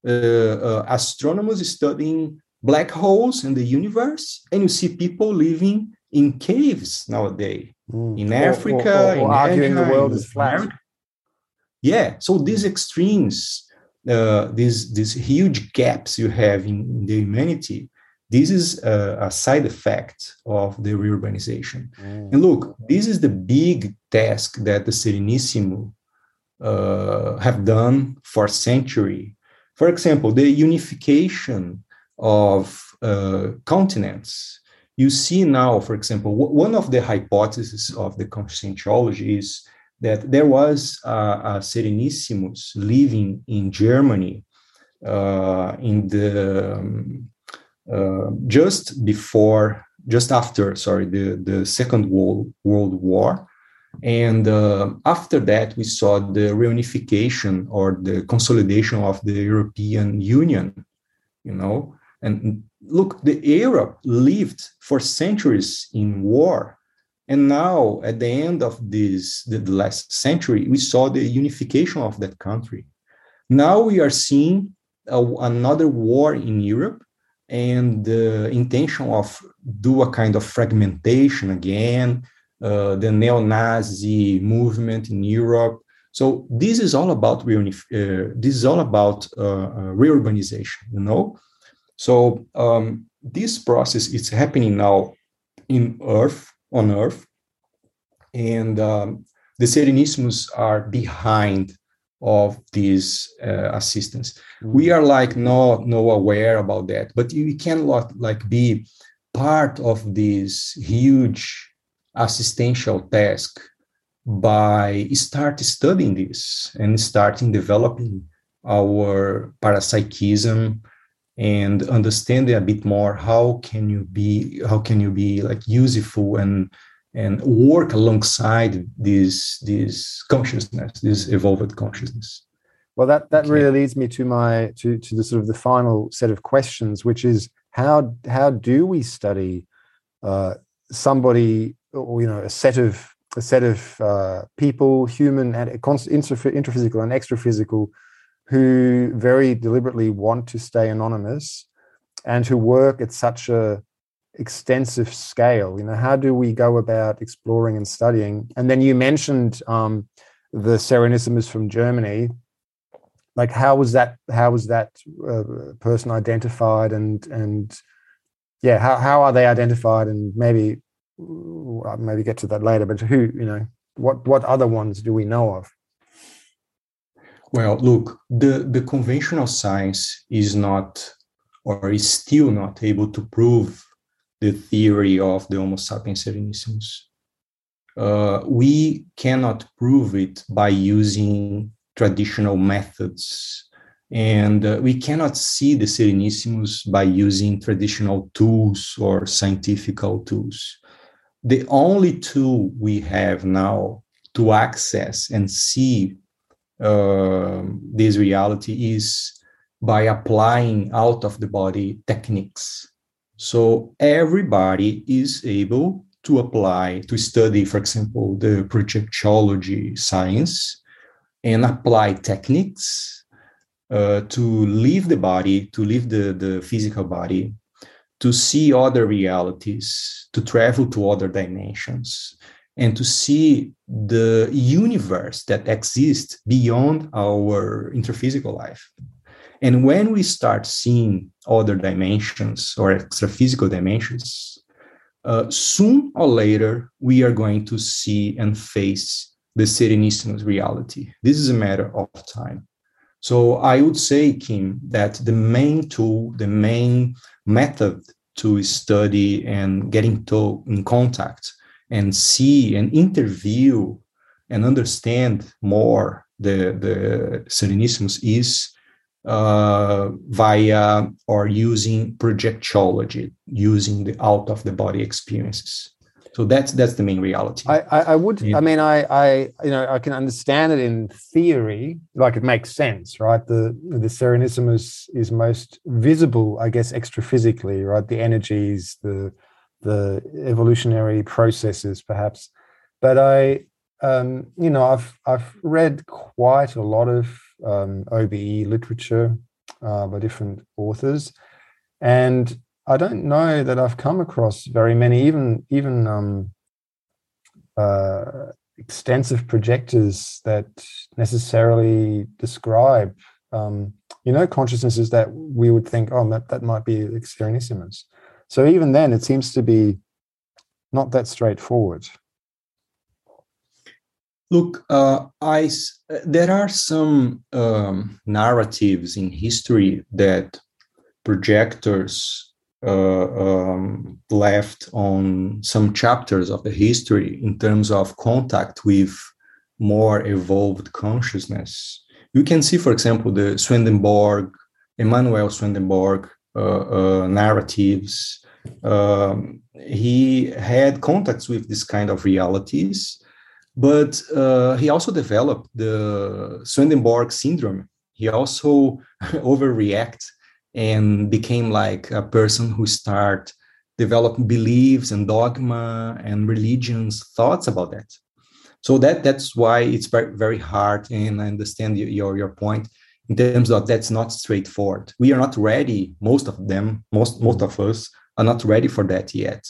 uh, uh, astronomers studying black holes in the universe, and you see people living in caves nowadays mm. in Africa, or, or, or in arguing Asia, the world is flat. America. Yeah, so these extremes, uh, these these huge gaps you have in, in the humanity, this is a, a, side effect of the reurbanization. Mm. And look, this is the big task that the Serenissimo uh, have done for century. For example, the unification of uh, continents you see now, for example, one of the hypotheses of the conscientiology is that there was a, a Serenissimus living in Germany uh, in the um, uh, just before, just after, sorry, the, the Second World, World War. And uh, after that, we saw the reunification or the consolidation of the European Union, you know, and look, the Europe lived for centuries in war. And now, at the end of this, the, the last century, we saw the unification of that country. Now we are seeing a, another war in Europe and the intention of do a kind of fragmentation again, uh, the neo-Nazi movement in Europe. So this is all about reunif- uh, this is all about uh, uh reurbanization, you know. So um, this process is happening now in Earth, on Earth, and um, the Serenissimos are behind of this uh, assistance. Mm-hmm. We are like not no aware about that, but you cannot like be part of this huge assistential task by start studying this and starting developing our parapsychism and understanding a bit more how can you be how can you be like useful and and work alongside this this consciousness this evolved consciousness well that that okay. really leads me to my to to the sort of the final set of questions which is how how do we study uh, somebody or you know a set of a set of uh, people human and intraphysical and extraphysical who very deliberately want to stay anonymous and who work at such a extensive scale. You know how do we go about exploring and studying? And then you mentioned um, the Serenissimus from germany. Like how was that how was that uh, person identified? And and yeah how, how are they identified? And maybe I'll maybe get to that later but who you know what what other ones do we know of well look the the conventional science is not or is still not able to prove the theory of the homo sapiens serenissimus uh, we cannot prove it by using traditional methods. And uh, we cannot see the Serenissimus by using traditional tools or scientific tools. The only tool we have now to access and see uh, this reality is by applying out of the body techniques. So everybody is able to apply, to study, for example, the projectiology science and apply techniques uh, to leave the body, to leave the, the physical body, to see other realities, to travel to other dimensions, and to see the universe that exists beyond our intraphysical life. And when we start seeing other dimensions or extra physical dimensions, uh, soon or later, we are going to see and face the Serenissimus reality. This is a matter of time. So I would say, Kim, that the main tool, the main method to study and get in contact and see and interview and understand more the, the Serenissimus is uh, via or using projectiology, using the out of the body experiences. So that's that's the main reality. I, I, I would. Yeah. I mean, I, I you know I can understand it in theory, like it makes sense, right? The the Serenissimus is most visible, I guess, extraphysically, right? The energies, the the evolutionary processes, perhaps. But I, um, you know, I've I've read quite a lot of um, OBE literature uh, by different authors, and I don't know that I've come across very many, even even um, uh, extensive projectors that necessarily describe, um, you know, consciousnesses that we would think, oh, that, that might be Serenissimus. So even then, it seems to be not that straightforward. Look, uh, I, there are some um, narratives in history that projectors uh, um, left on some chapters of the history in terms of contact with more evolved consciousness. You can see, for example, the Swedenborg, Emanuel Swedenborg uh, uh, narratives. Um, he had contacts with this kind of realities but uh, he also developed the Swedenborg syndrome. He also overreact and became like a person who start developing beliefs and dogma and religions thoughts about that. So that that's why it's very very hard. And I understand your your point in terms of that's not straightforward. We are not ready. Most of them, most most of us are not ready for that yet.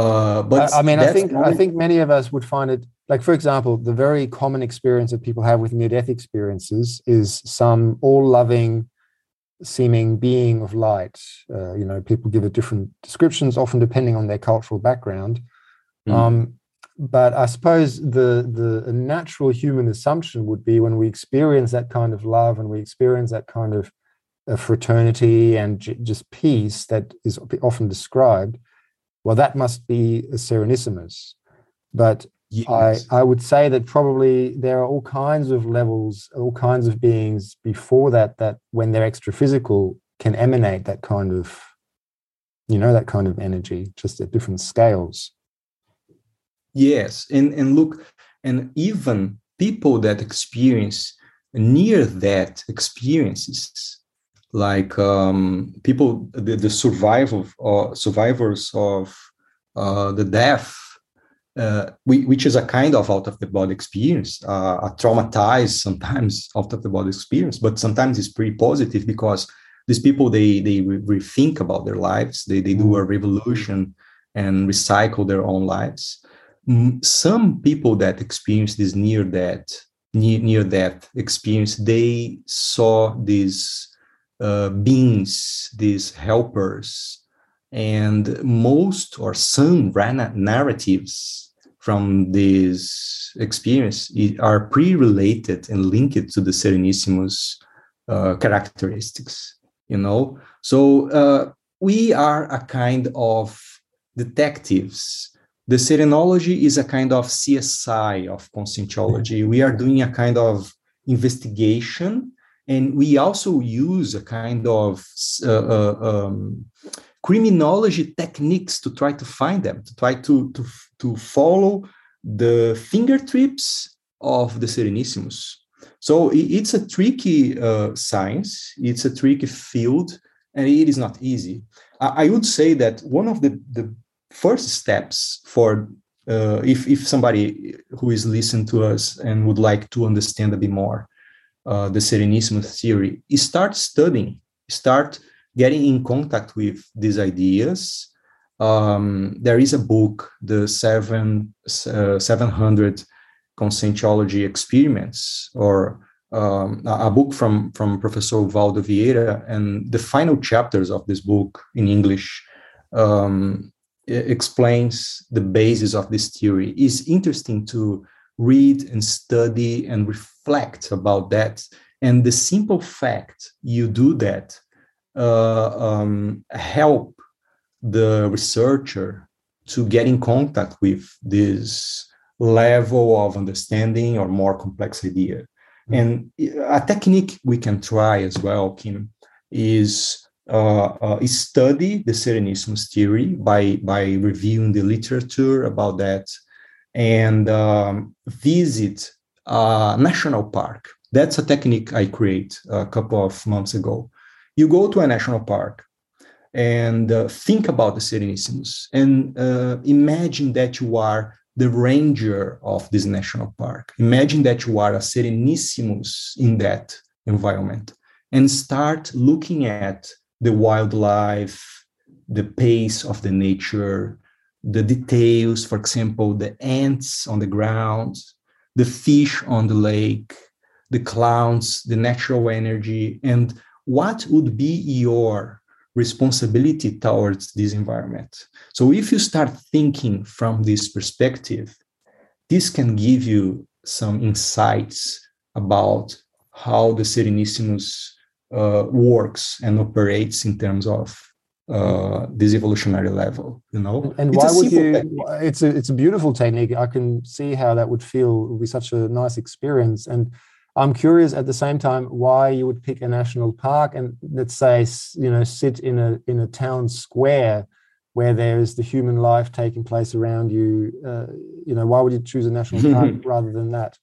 Uh, but I, I mean, I think only... I think many of us would find it like, for example, the very common experience that people have with near-death experiences is some all-loving, seeming being of light. Uh, you know, people give it different descriptions, often depending on their cultural background. Mm. Um, but I suppose the the natural human assumption would be when we experience that kind of love and we experience that kind of fraternity and j- just peace that is often described well, that must be a Serenissimus. But yes. I, I would say that probably there are all kinds of levels, all kinds of beings before that, that when they're extra physical can emanate that kind of, you know, that kind of energy, just at different scales. Yes. And, and look, and even people that experience near that experiences like um, people, the, the survival uh, survivors of uh, the death, uh, we, which is a kind of out of the body experience, uh, a traumatized sometimes out of the body experience, but sometimes it's pretty positive because these people they they rethink about their lives, they they do a mm. revolution and recycle their own lives. Some people that experience this near death near, near death experience, they saw these uh, beings, these helpers, and most or some narratives from this experience are pre-related and linked to the Serenissimus uh, characteristics. You know, so uh, we are a kind of detectives the serenology is a kind of CSI of conscientiology. We are doing a kind of investigation, and we also use a kind of uh, uh, um, criminology techniques to try to find them, to try to, to, to follow the fingertips of the Serenissimus. So it's a tricky uh, science, it's a tricky field, and it is not easy. I, I would say that one of the, the first steps for uh, if if somebody who is listening to us and would like to understand a bit more uh, the Serenissimus theory, start studying, start getting in contact with these ideas. Um, there is a book, the seven uh, seven hundred conscientiology experiments, or um, a book from from Professor Waldo Vieira, and the final chapters of this book in English um, explains the basis of this theory. It's interesting to read and study and reflect about that. And the simple fact you do that uh, um, help the researcher to get in contact with this level of understanding or more complex idea. Mm-hmm. And a technique we can try as well, Kim, is uh, uh, study the Serenissimus theory by, by reviewing the literature about that and um, visit a national park. That's a technique I create a couple of months ago. You go to a national park and uh, think about the Serenissimus and uh, imagine that you are the ranger of this national park. Imagine that you are a Serenissimus in that environment and start looking at the wildlife, the pace of the nature, the details, for example, the ants on the ground, the fish on the lake, the clouds, the natural energy, and what would be your responsibility towards this environment. So, if you start thinking from this perspective, this can give you some insights about how the Serenissimus uh, works and operates in terms of uh, this evolutionary level you know? And it's why would you technique. it's a it's a beautiful technique. I can see how that would feel it would be such a nice experience. And i'm curious at the same time why you would pick a national park and let's say you know sit in a in a town square where there is the human life taking place around you uh, you know why would you choose a national park rather than that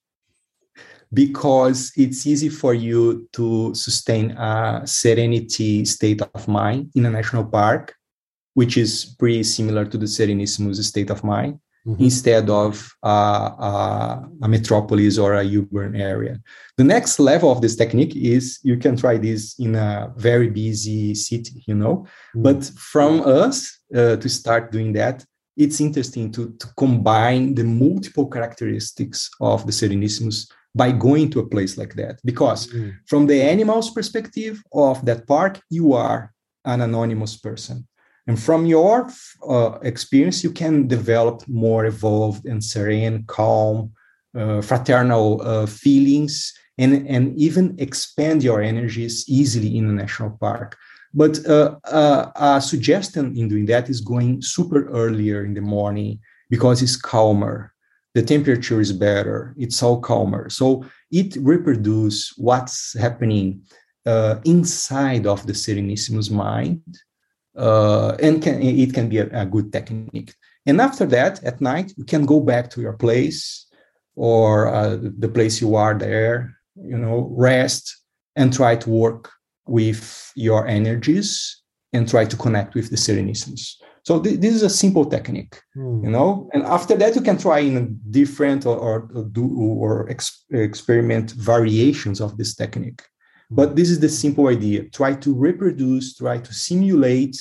because it's easy for you to sustain a serenity state of mind in a national park, which is pretty similar to the Serenissimus state of mind, mm-hmm. instead of uh, a, a metropolis or a urban area. The next level of this technique is you can try this in a very busy city, you know. Mm-hmm. But from us uh, to start doing that, it's interesting to, to combine the multiple characteristics of the Serenissimus by going to a place like that. Because mm. from the animal's perspective of that park you are an anonymous person. And from your uh, experience you can develop more evolved and serene calm uh, fraternal uh, feelings and, and even expand your energies easily in a national park. But uh, uh, a suggestion in doing that is going super earlier in the morning because it's calmer the temperature is better it's all calmer. So it reproduces what's happening uh, inside of the serenissimus mind uh, and can, it can be a, a, good technique. And after that at night you can go back to your place or uh, the place you are there you know rest and try to work with your energies and try to connect with the serenissimus so th- this is a simple technique, mm. you know. And after that, you can try in different or, or do or ex- experiment variations of this technique. Mm. But this is the simple idea: try to reproduce, try to simulate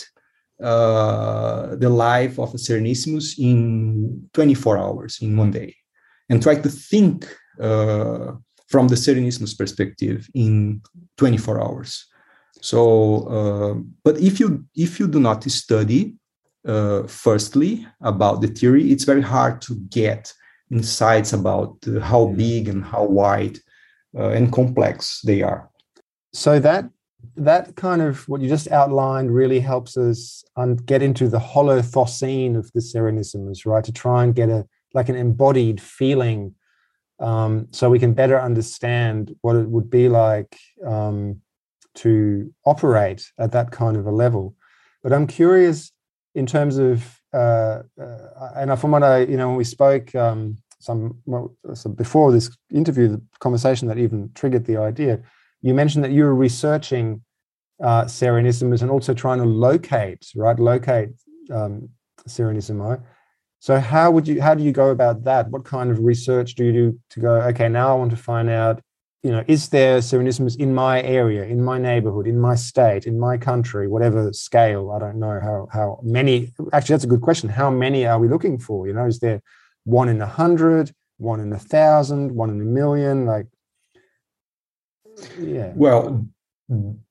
uh, the life of a Serenissimus in 24 hours in one day, and try to think uh, from the Serenissimus perspective in 24 hours. So, uh, but if you if you do not study uh, firstly about the theory, it's very hard to get insights about uh, how big and how wide uh, and complex they are. So that that kind of what you just outlined really helps us get into the holothosene of the Serenissimus, right? To try and get a like an embodied feeling, um, so we can better understand what it would be like um, to operate at that kind of a level. But I'm curious in terms of, uh, uh, and from what I, you know, when we spoke um, some well, so before this interview, the conversation that even triggered the idea, you mentioned that you were researching uh, Serenissimo and also trying to locate, right, locate um. So how would you, how do you go about that? What kind of research do you do to go? Okay, now I want to find out you know, is there Serenissimus in my area, in my neighborhood, in my state, in my country, whatever scale? I don't know how how many. Actually, that's a good question. How many are we looking for? You know, is there one in a hundred, one in a thousand, one in a million? Like, yeah. Well,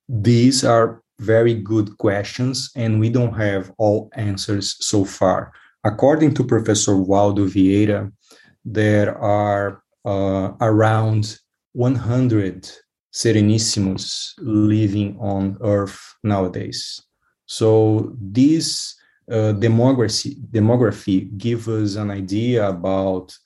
these are very good questions, and we don't have all answers so far. According to Professor Waldo Vieira, there are uh, around 100 Serenissimus living on Earth nowadays. So this uh, demography demography gives us an idea about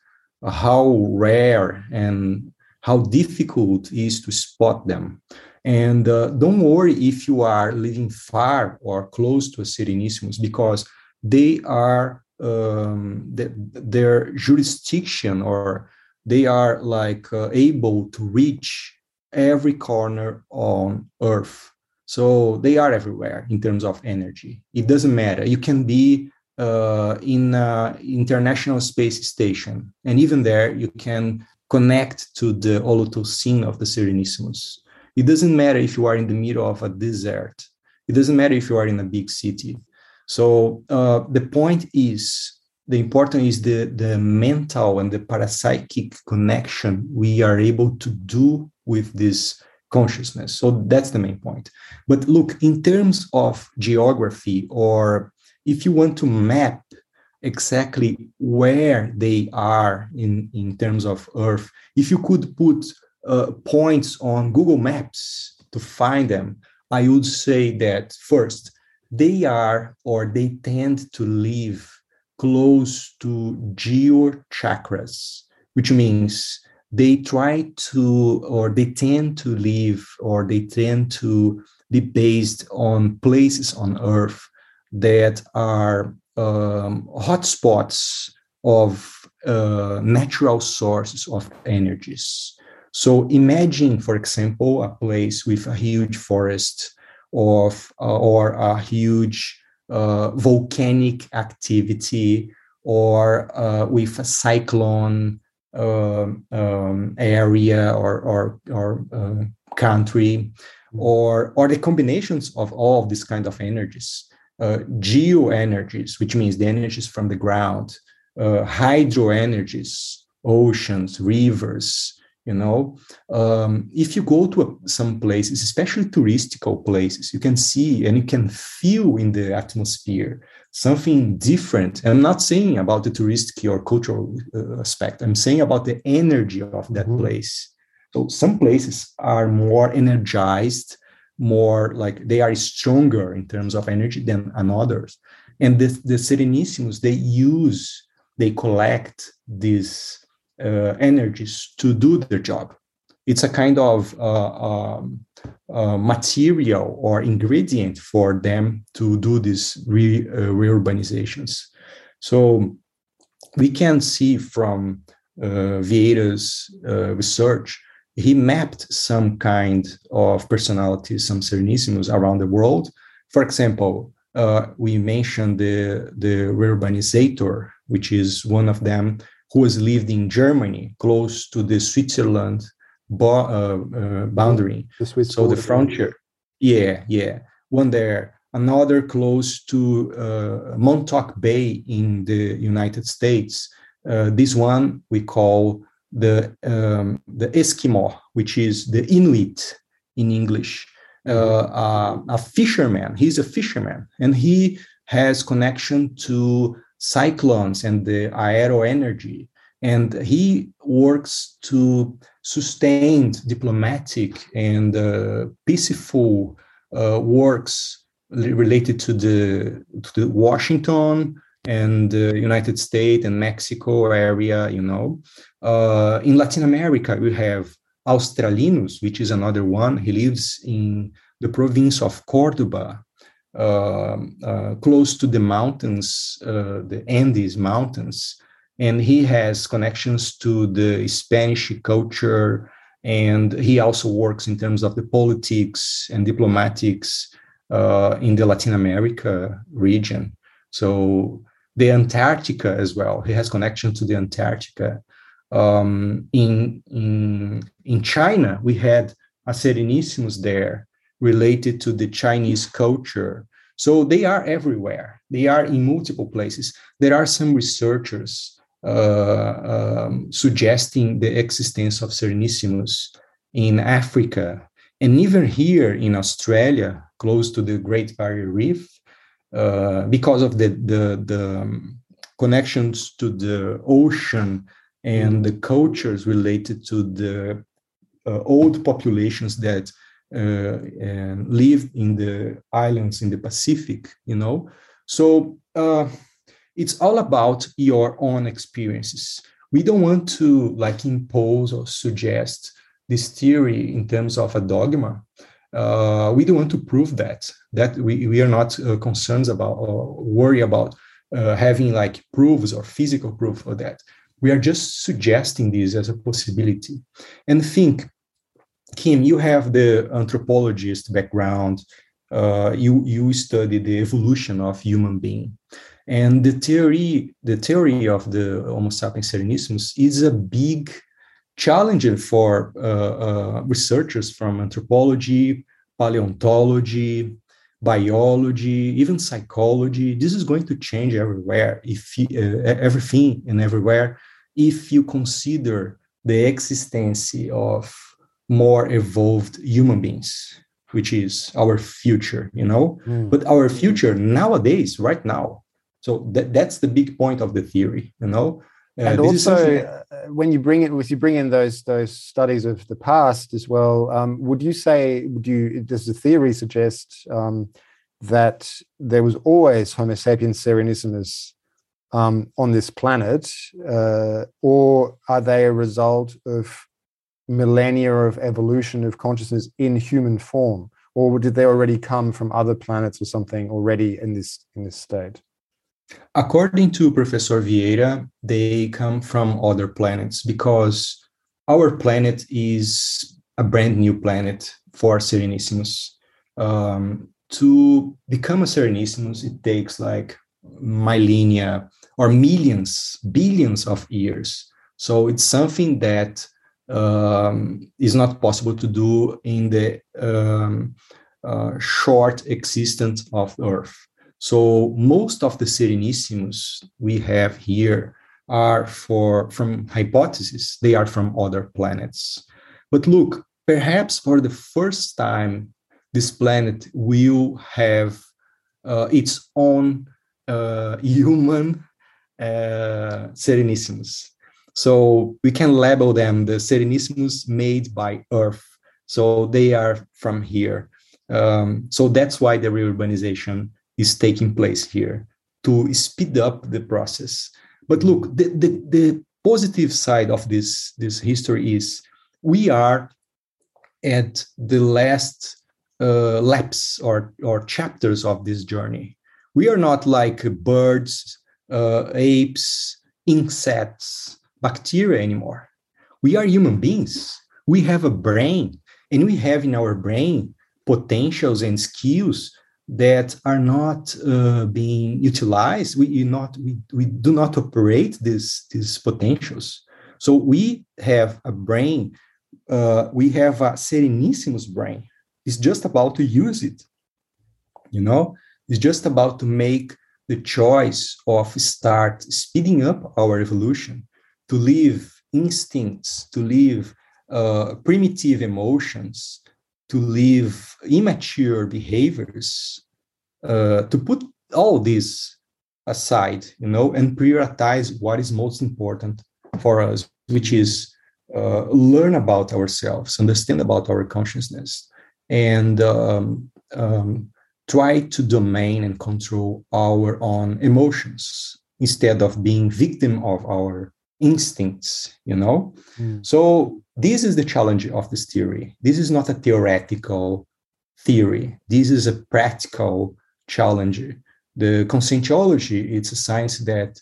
how rare and how difficult is to spot them. And uh, don't worry if you are living far or close to a Serenissimus because they are um, the, their jurisdiction or they are like uh, able to reach every corner on earth so they are everywhere in terms of energy it doesn't matter you can be uh, in international space station and even there you can connect to the holothosene of the Serenissimus. It doesn't matter if you are in the middle of a desert. It doesn't matter if you are in a big city. So uh, the point is the important is the, the mental and the parapsychic connection we are able to do with this consciousness. So that's the main point. But look, in terms of geography, or if you want to map exactly where they are in, in terms of Earth, if you could put uh, points on Google Maps to find them, I would say that first, they are or they tend to live close to geo chakras, which means they try to or they tend to live or they tend to be based on places on earth that are um, hotspots of uh, natural sources of energies. So imagine, for example, a place with a huge forest of uh, or a huge uh, volcanic activity or uh, with a cyclone um, um, area or or, or uh, country or or the combinations of all of these kind of energies uh, geo energies which means the energies from the ground uh, hydro energies oceans rivers you know? Um, if you go to a, some places especially touristical places you can see and you can feel in the atmosphere something different. I'm not saying about the touristic or cultural uh, aspect. I'm saying about the energy of that mm-hmm. place. So some places are more energized more like they are stronger in terms of energy than others. And the, the serenissimus they use they collect these uh, energies to do their job. It's a kind of uh, um, uh, material or ingredient for them to do these re, uh, reurbanizations. So we can see from uh, Vieira's uh, research, he mapped some kind of personalities, some Serenissimus around the world. For example, we mentioned the, the reurbanizator, which is one of them who has lived in Germany, close to the Switzerland bo- uh, uh, boundary. The Swiss so the frontier. Yeah, yeah. One there. Another close to uh, Montauk Bay in the United States. Uh, this one we call the um, the Eskimo, which is the Inuit in English, uh, uh, a fisherman. He's a fisherman, and he has connection to cyclones and the aero energy, and he works to sustain diplomatic and uh, peaceful uh, works related to the to the Washington and the United States and Mexico area, you know. Uh, in Latin America, we have Australinus, which is another one. He lives in the province of Cordoba, close to the mountains, uh, the Andes Mountains. And he has connections to the Spanish culture. And he also works in terms of the politics and diplomatics uh, in the Latin America region. So the Antarctica as well. He has connection to the Antarctica. Um, in, in, in China, we had a Serenissimus there related to the Chinese culture. So they are everywhere. They are in multiple places. There are some researchers uh, um, suggesting the existence of Serenissimus in Africa and even here in Australia, close to the Great Barrier Reef, uh, because of the the, the um, connections to the ocean and the cultures related to the uh, old populations that uh, live in the islands in the Pacific, you know. So uh, it's all about your own experiences. We don't want to like impose or suggest this theory in terms of a dogma uh, we don't want to prove that that we, we are not uh, concerned about or worry about uh, having like proofs or physical proof for that we are just suggesting this as a possibility and think kim you have the anthropologist background. Uh, you you study the evolution of human being. And the theory the theory of the homo sapiens serenissimus is a big challenging for uh, uh, researchers from anthropology, paleontology, biology, even psychology. This is going to change everywhere, if you, uh, everything and everywhere, if you consider the existence of more evolved human beings, which is our future, you know. Mm. But our future nowadays, right now. So that, that's the big point of the theory, you know and also, uh, when you bring it, if you bring in those those studies of the past as well, um, would you say, would you does the theory suggest um, that there was always Homo sapiens serenissimus um, on this planet, uh, or are they a result of millennia of evolution of consciousness in human form, or did they already come from other planets or something already in this in this state? According to Professor Vieira, they come from other planets because our planet is a brand new planet for Serenissimus. Um, to become a Serenissimus, it takes like millennia or millions, billions of years. So it's something that um, is not possible to do in the um, uh, short existence of Earth. So most of the Serenissimus we have here are for from hypotheses. They are from other planets. But look, perhaps for the first time, this planet will have uh, its own uh, human uh, Serenissimus. So we can label them the Serenissimus made by Earth. So they are from here. Um, so that's why the reurbanization is taking place here to speed up the process. But look, the, the, the positive side of this, this history is we are at the last uh, laps or, or chapters of this journey. We are not like birds, uh, apes, insects, bacteria anymore. We are human beings. We have a brain, and we have in our brain potentials and skills that are not uh, being utilized. We not we, we do not operate these these potentials. So we have a brain. Uh, we have a serenissimus brain. It's just about to use it. You know, it's just about to make the choice of start speeding up our evolution to live instincts, to leave uh, primitive emotions, to leave immature behaviors, uh, to put all this aside, you know, and prioritize what is most important for us, which is uh, learn about ourselves, understand about our consciousness, and um, um, try to domain and control our own emotions instead of being victim of our instincts you know? Mm. so this is the challenge of this theory. This is not a theoretical theory. This is a practical challenge. The conscientiology it's a science that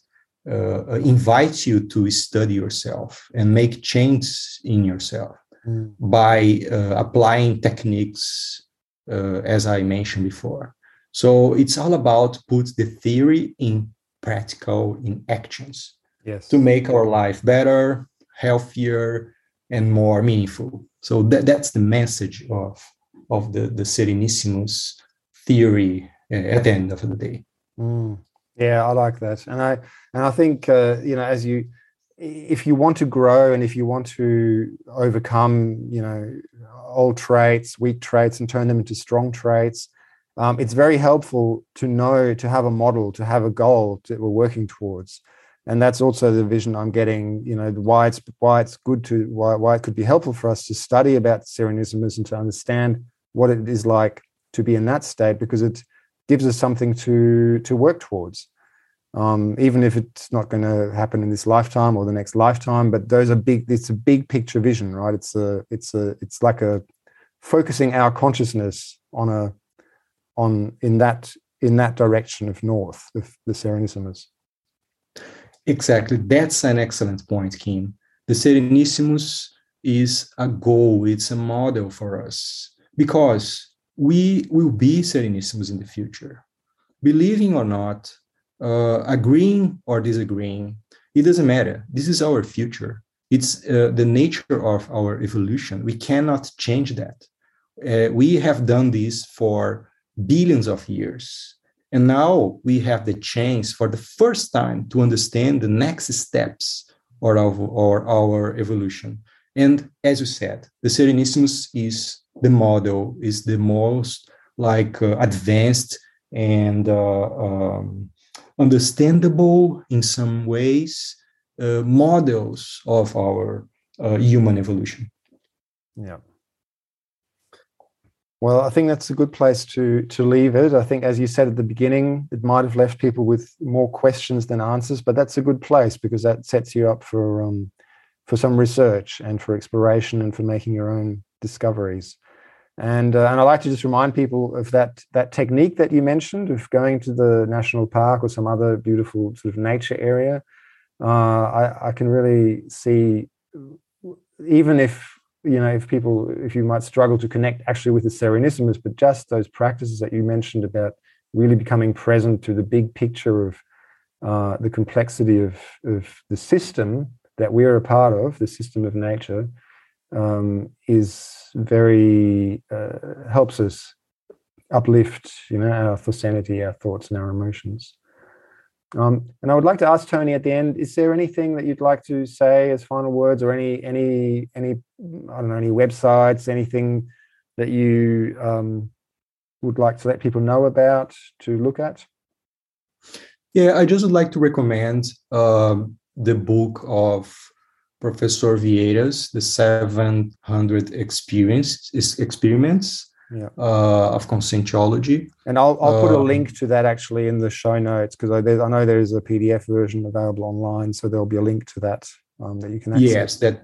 uh, invites you to study yourself and make changes in yourself mm. by uh, applying techniques uh, as i mentioned before. So it's all about put the theory in practical in actions yes. to make our life better, healthier, and more meaningful. So that, that's the message of of the the Serenissimus theory uh, at the end of the day. Mm. Yeah, I like that, and I and I think uh, you know as you if you want to grow and if you want to overcome you know old traits, weak traits, and turn them into strong traits. Um, it's very helpful to know to have a model to have a goal that we're working towards and that's also the vision I'm getting. You know, why it's why it's good to why why it could be helpful for us to study about Serenissimus and to understand what it is like to be in that state, because it gives us something to to work towards. Um, even if it's not going to happen in this lifetime or the next lifetime, but those are big. It's a big picture vision, right? It's a it's a it's like a focusing our consciousness on a on in that in that direction of north of the Serenissimus. Exactly. That's an excellent point, Kim. The Serenissimus is a goal, it's a model for us because we will be Serenissimus in the future. Believing or not, uh, agreeing or disagreeing, it doesn't matter. This is our future. It's uh, the nature of our evolution. We cannot change that. Uh, we have done this for billions of years. And now we have the chance for the first time to understand the next steps or of or our evolution. And as you said, the Serenissimus is the model, is the most like uh, advanced and uh, um, understandable in some ways uh, models of our uh, human evolution. Yeah. Well, I think that's a good place to to leave it. I think, as you said at the beginning, it might have left people with more questions than answers, but that's a good place because that sets you up for um, for some research and for exploration and for making your own discoveries. And uh, and I like to just remind people of that that technique that you mentioned of going to the national park or some other beautiful sort of nature area. Uh, I, I can really see, even if you know, if people, if you might struggle to connect actually with the Serenissimus, but just those practices that you mentioned about really becoming present to the big picture of uh, the complexity of, of the system that we're a part of, the system of nature, um, is very uh, helps us uplift, you know, our sanity, our thoughts, and our emotions. Um, and I would like to ask Tony at the end: Is there anything that you'd like to say as final words, or any any any I don't know any websites, anything that you um, would like to let people know about to look at? Yeah, I just would like to recommend um, the book of Professor Vieiras, the 700 experience, experiments yeah. uh, of conscientiology. And I'll, I'll put a um, link to that actually in the show notes because I, I, know there is a PDF version available online, so there'll be a link to that um, that you can access. Yes, that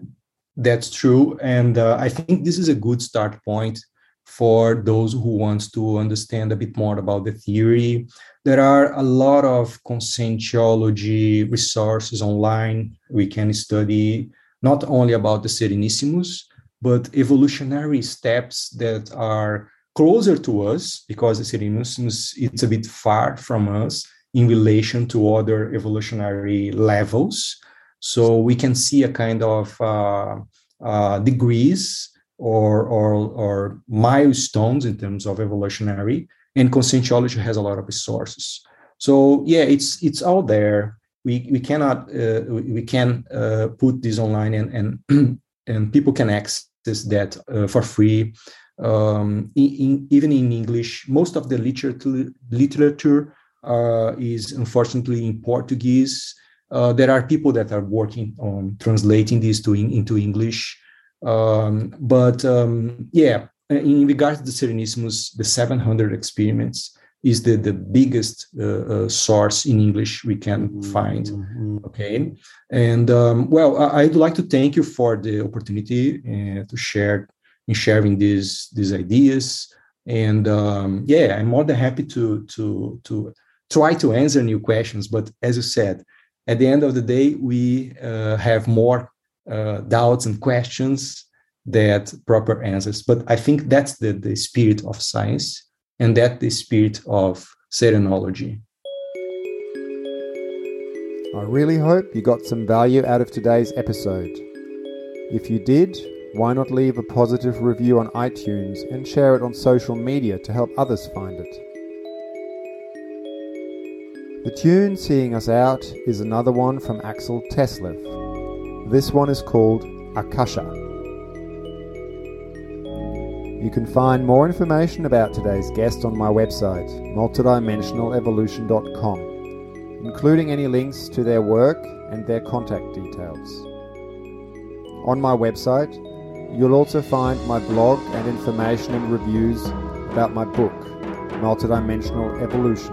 that's true, and uh, I think this is a good start point for those who want to understand a bit more about the theory. There are a lot of conscientiology resources online. We can study not only about the Serenissimus, but evolutionary steps that are closer to us because the Serenissimus it's a bit far from us in relation to other evolutionary levels. So we can see a kind of uh, uh, degrees or, or, or milestones in terms of evolutionary, and conscientiology has a lot of resources. So yeah, it's it's all there. we we cannot uh, we can uh, put this online and and and people can access that uh, for free um, in, in, even in english. Most of the literature literature uh, is unfortunately in portuguese. Uh, there are people that are working on translating this to in, into english. Um, but um, yeah in regards to the Serenissimus, the 700 experiments is the, the biggest uh, uh, source in English we can mm-hmm. find. Mm-hmm. Okay. And um, well, I, would like to thank you for the opportunity uh, to share in sharing these these ideas. And um, yeah, I'm more than happy to to to try to answer new questions. But as you said, at the end of the day, we uh, have more uh, doubts and questions that proper answers. But I think that's the, the spirit of science and that the spirit of serenology. I really hope you got some value out of today's episode. If you did, why not leave a positive review on iTunes and share it on social media to help others find it? The tune seeing us out is another one from Axel Teslev. This one is called Akasha. You can find more information about today's guest on my website, multidimensionalevolution.com, including any links to their work and their contact details. On my website, you'll also find my blog and information and reviews about my book, Multidimensional Evolution,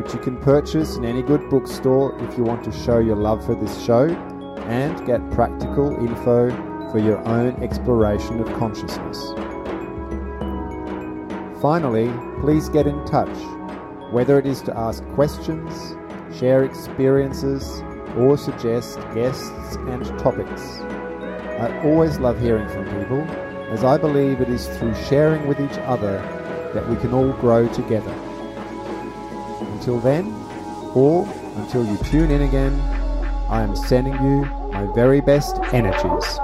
which you can purchase in any good bookstore if you want to show your love for this show and get practical info for your own exploration of consciousness. Finally, please get in touch, whether it is to ask questions, share experiences, or suggest guests and topics. I always love hearing from people, as I believe it is through sharing with each other that we can all grow together. Until then, or until you tune in again, I am sending you my very best energies.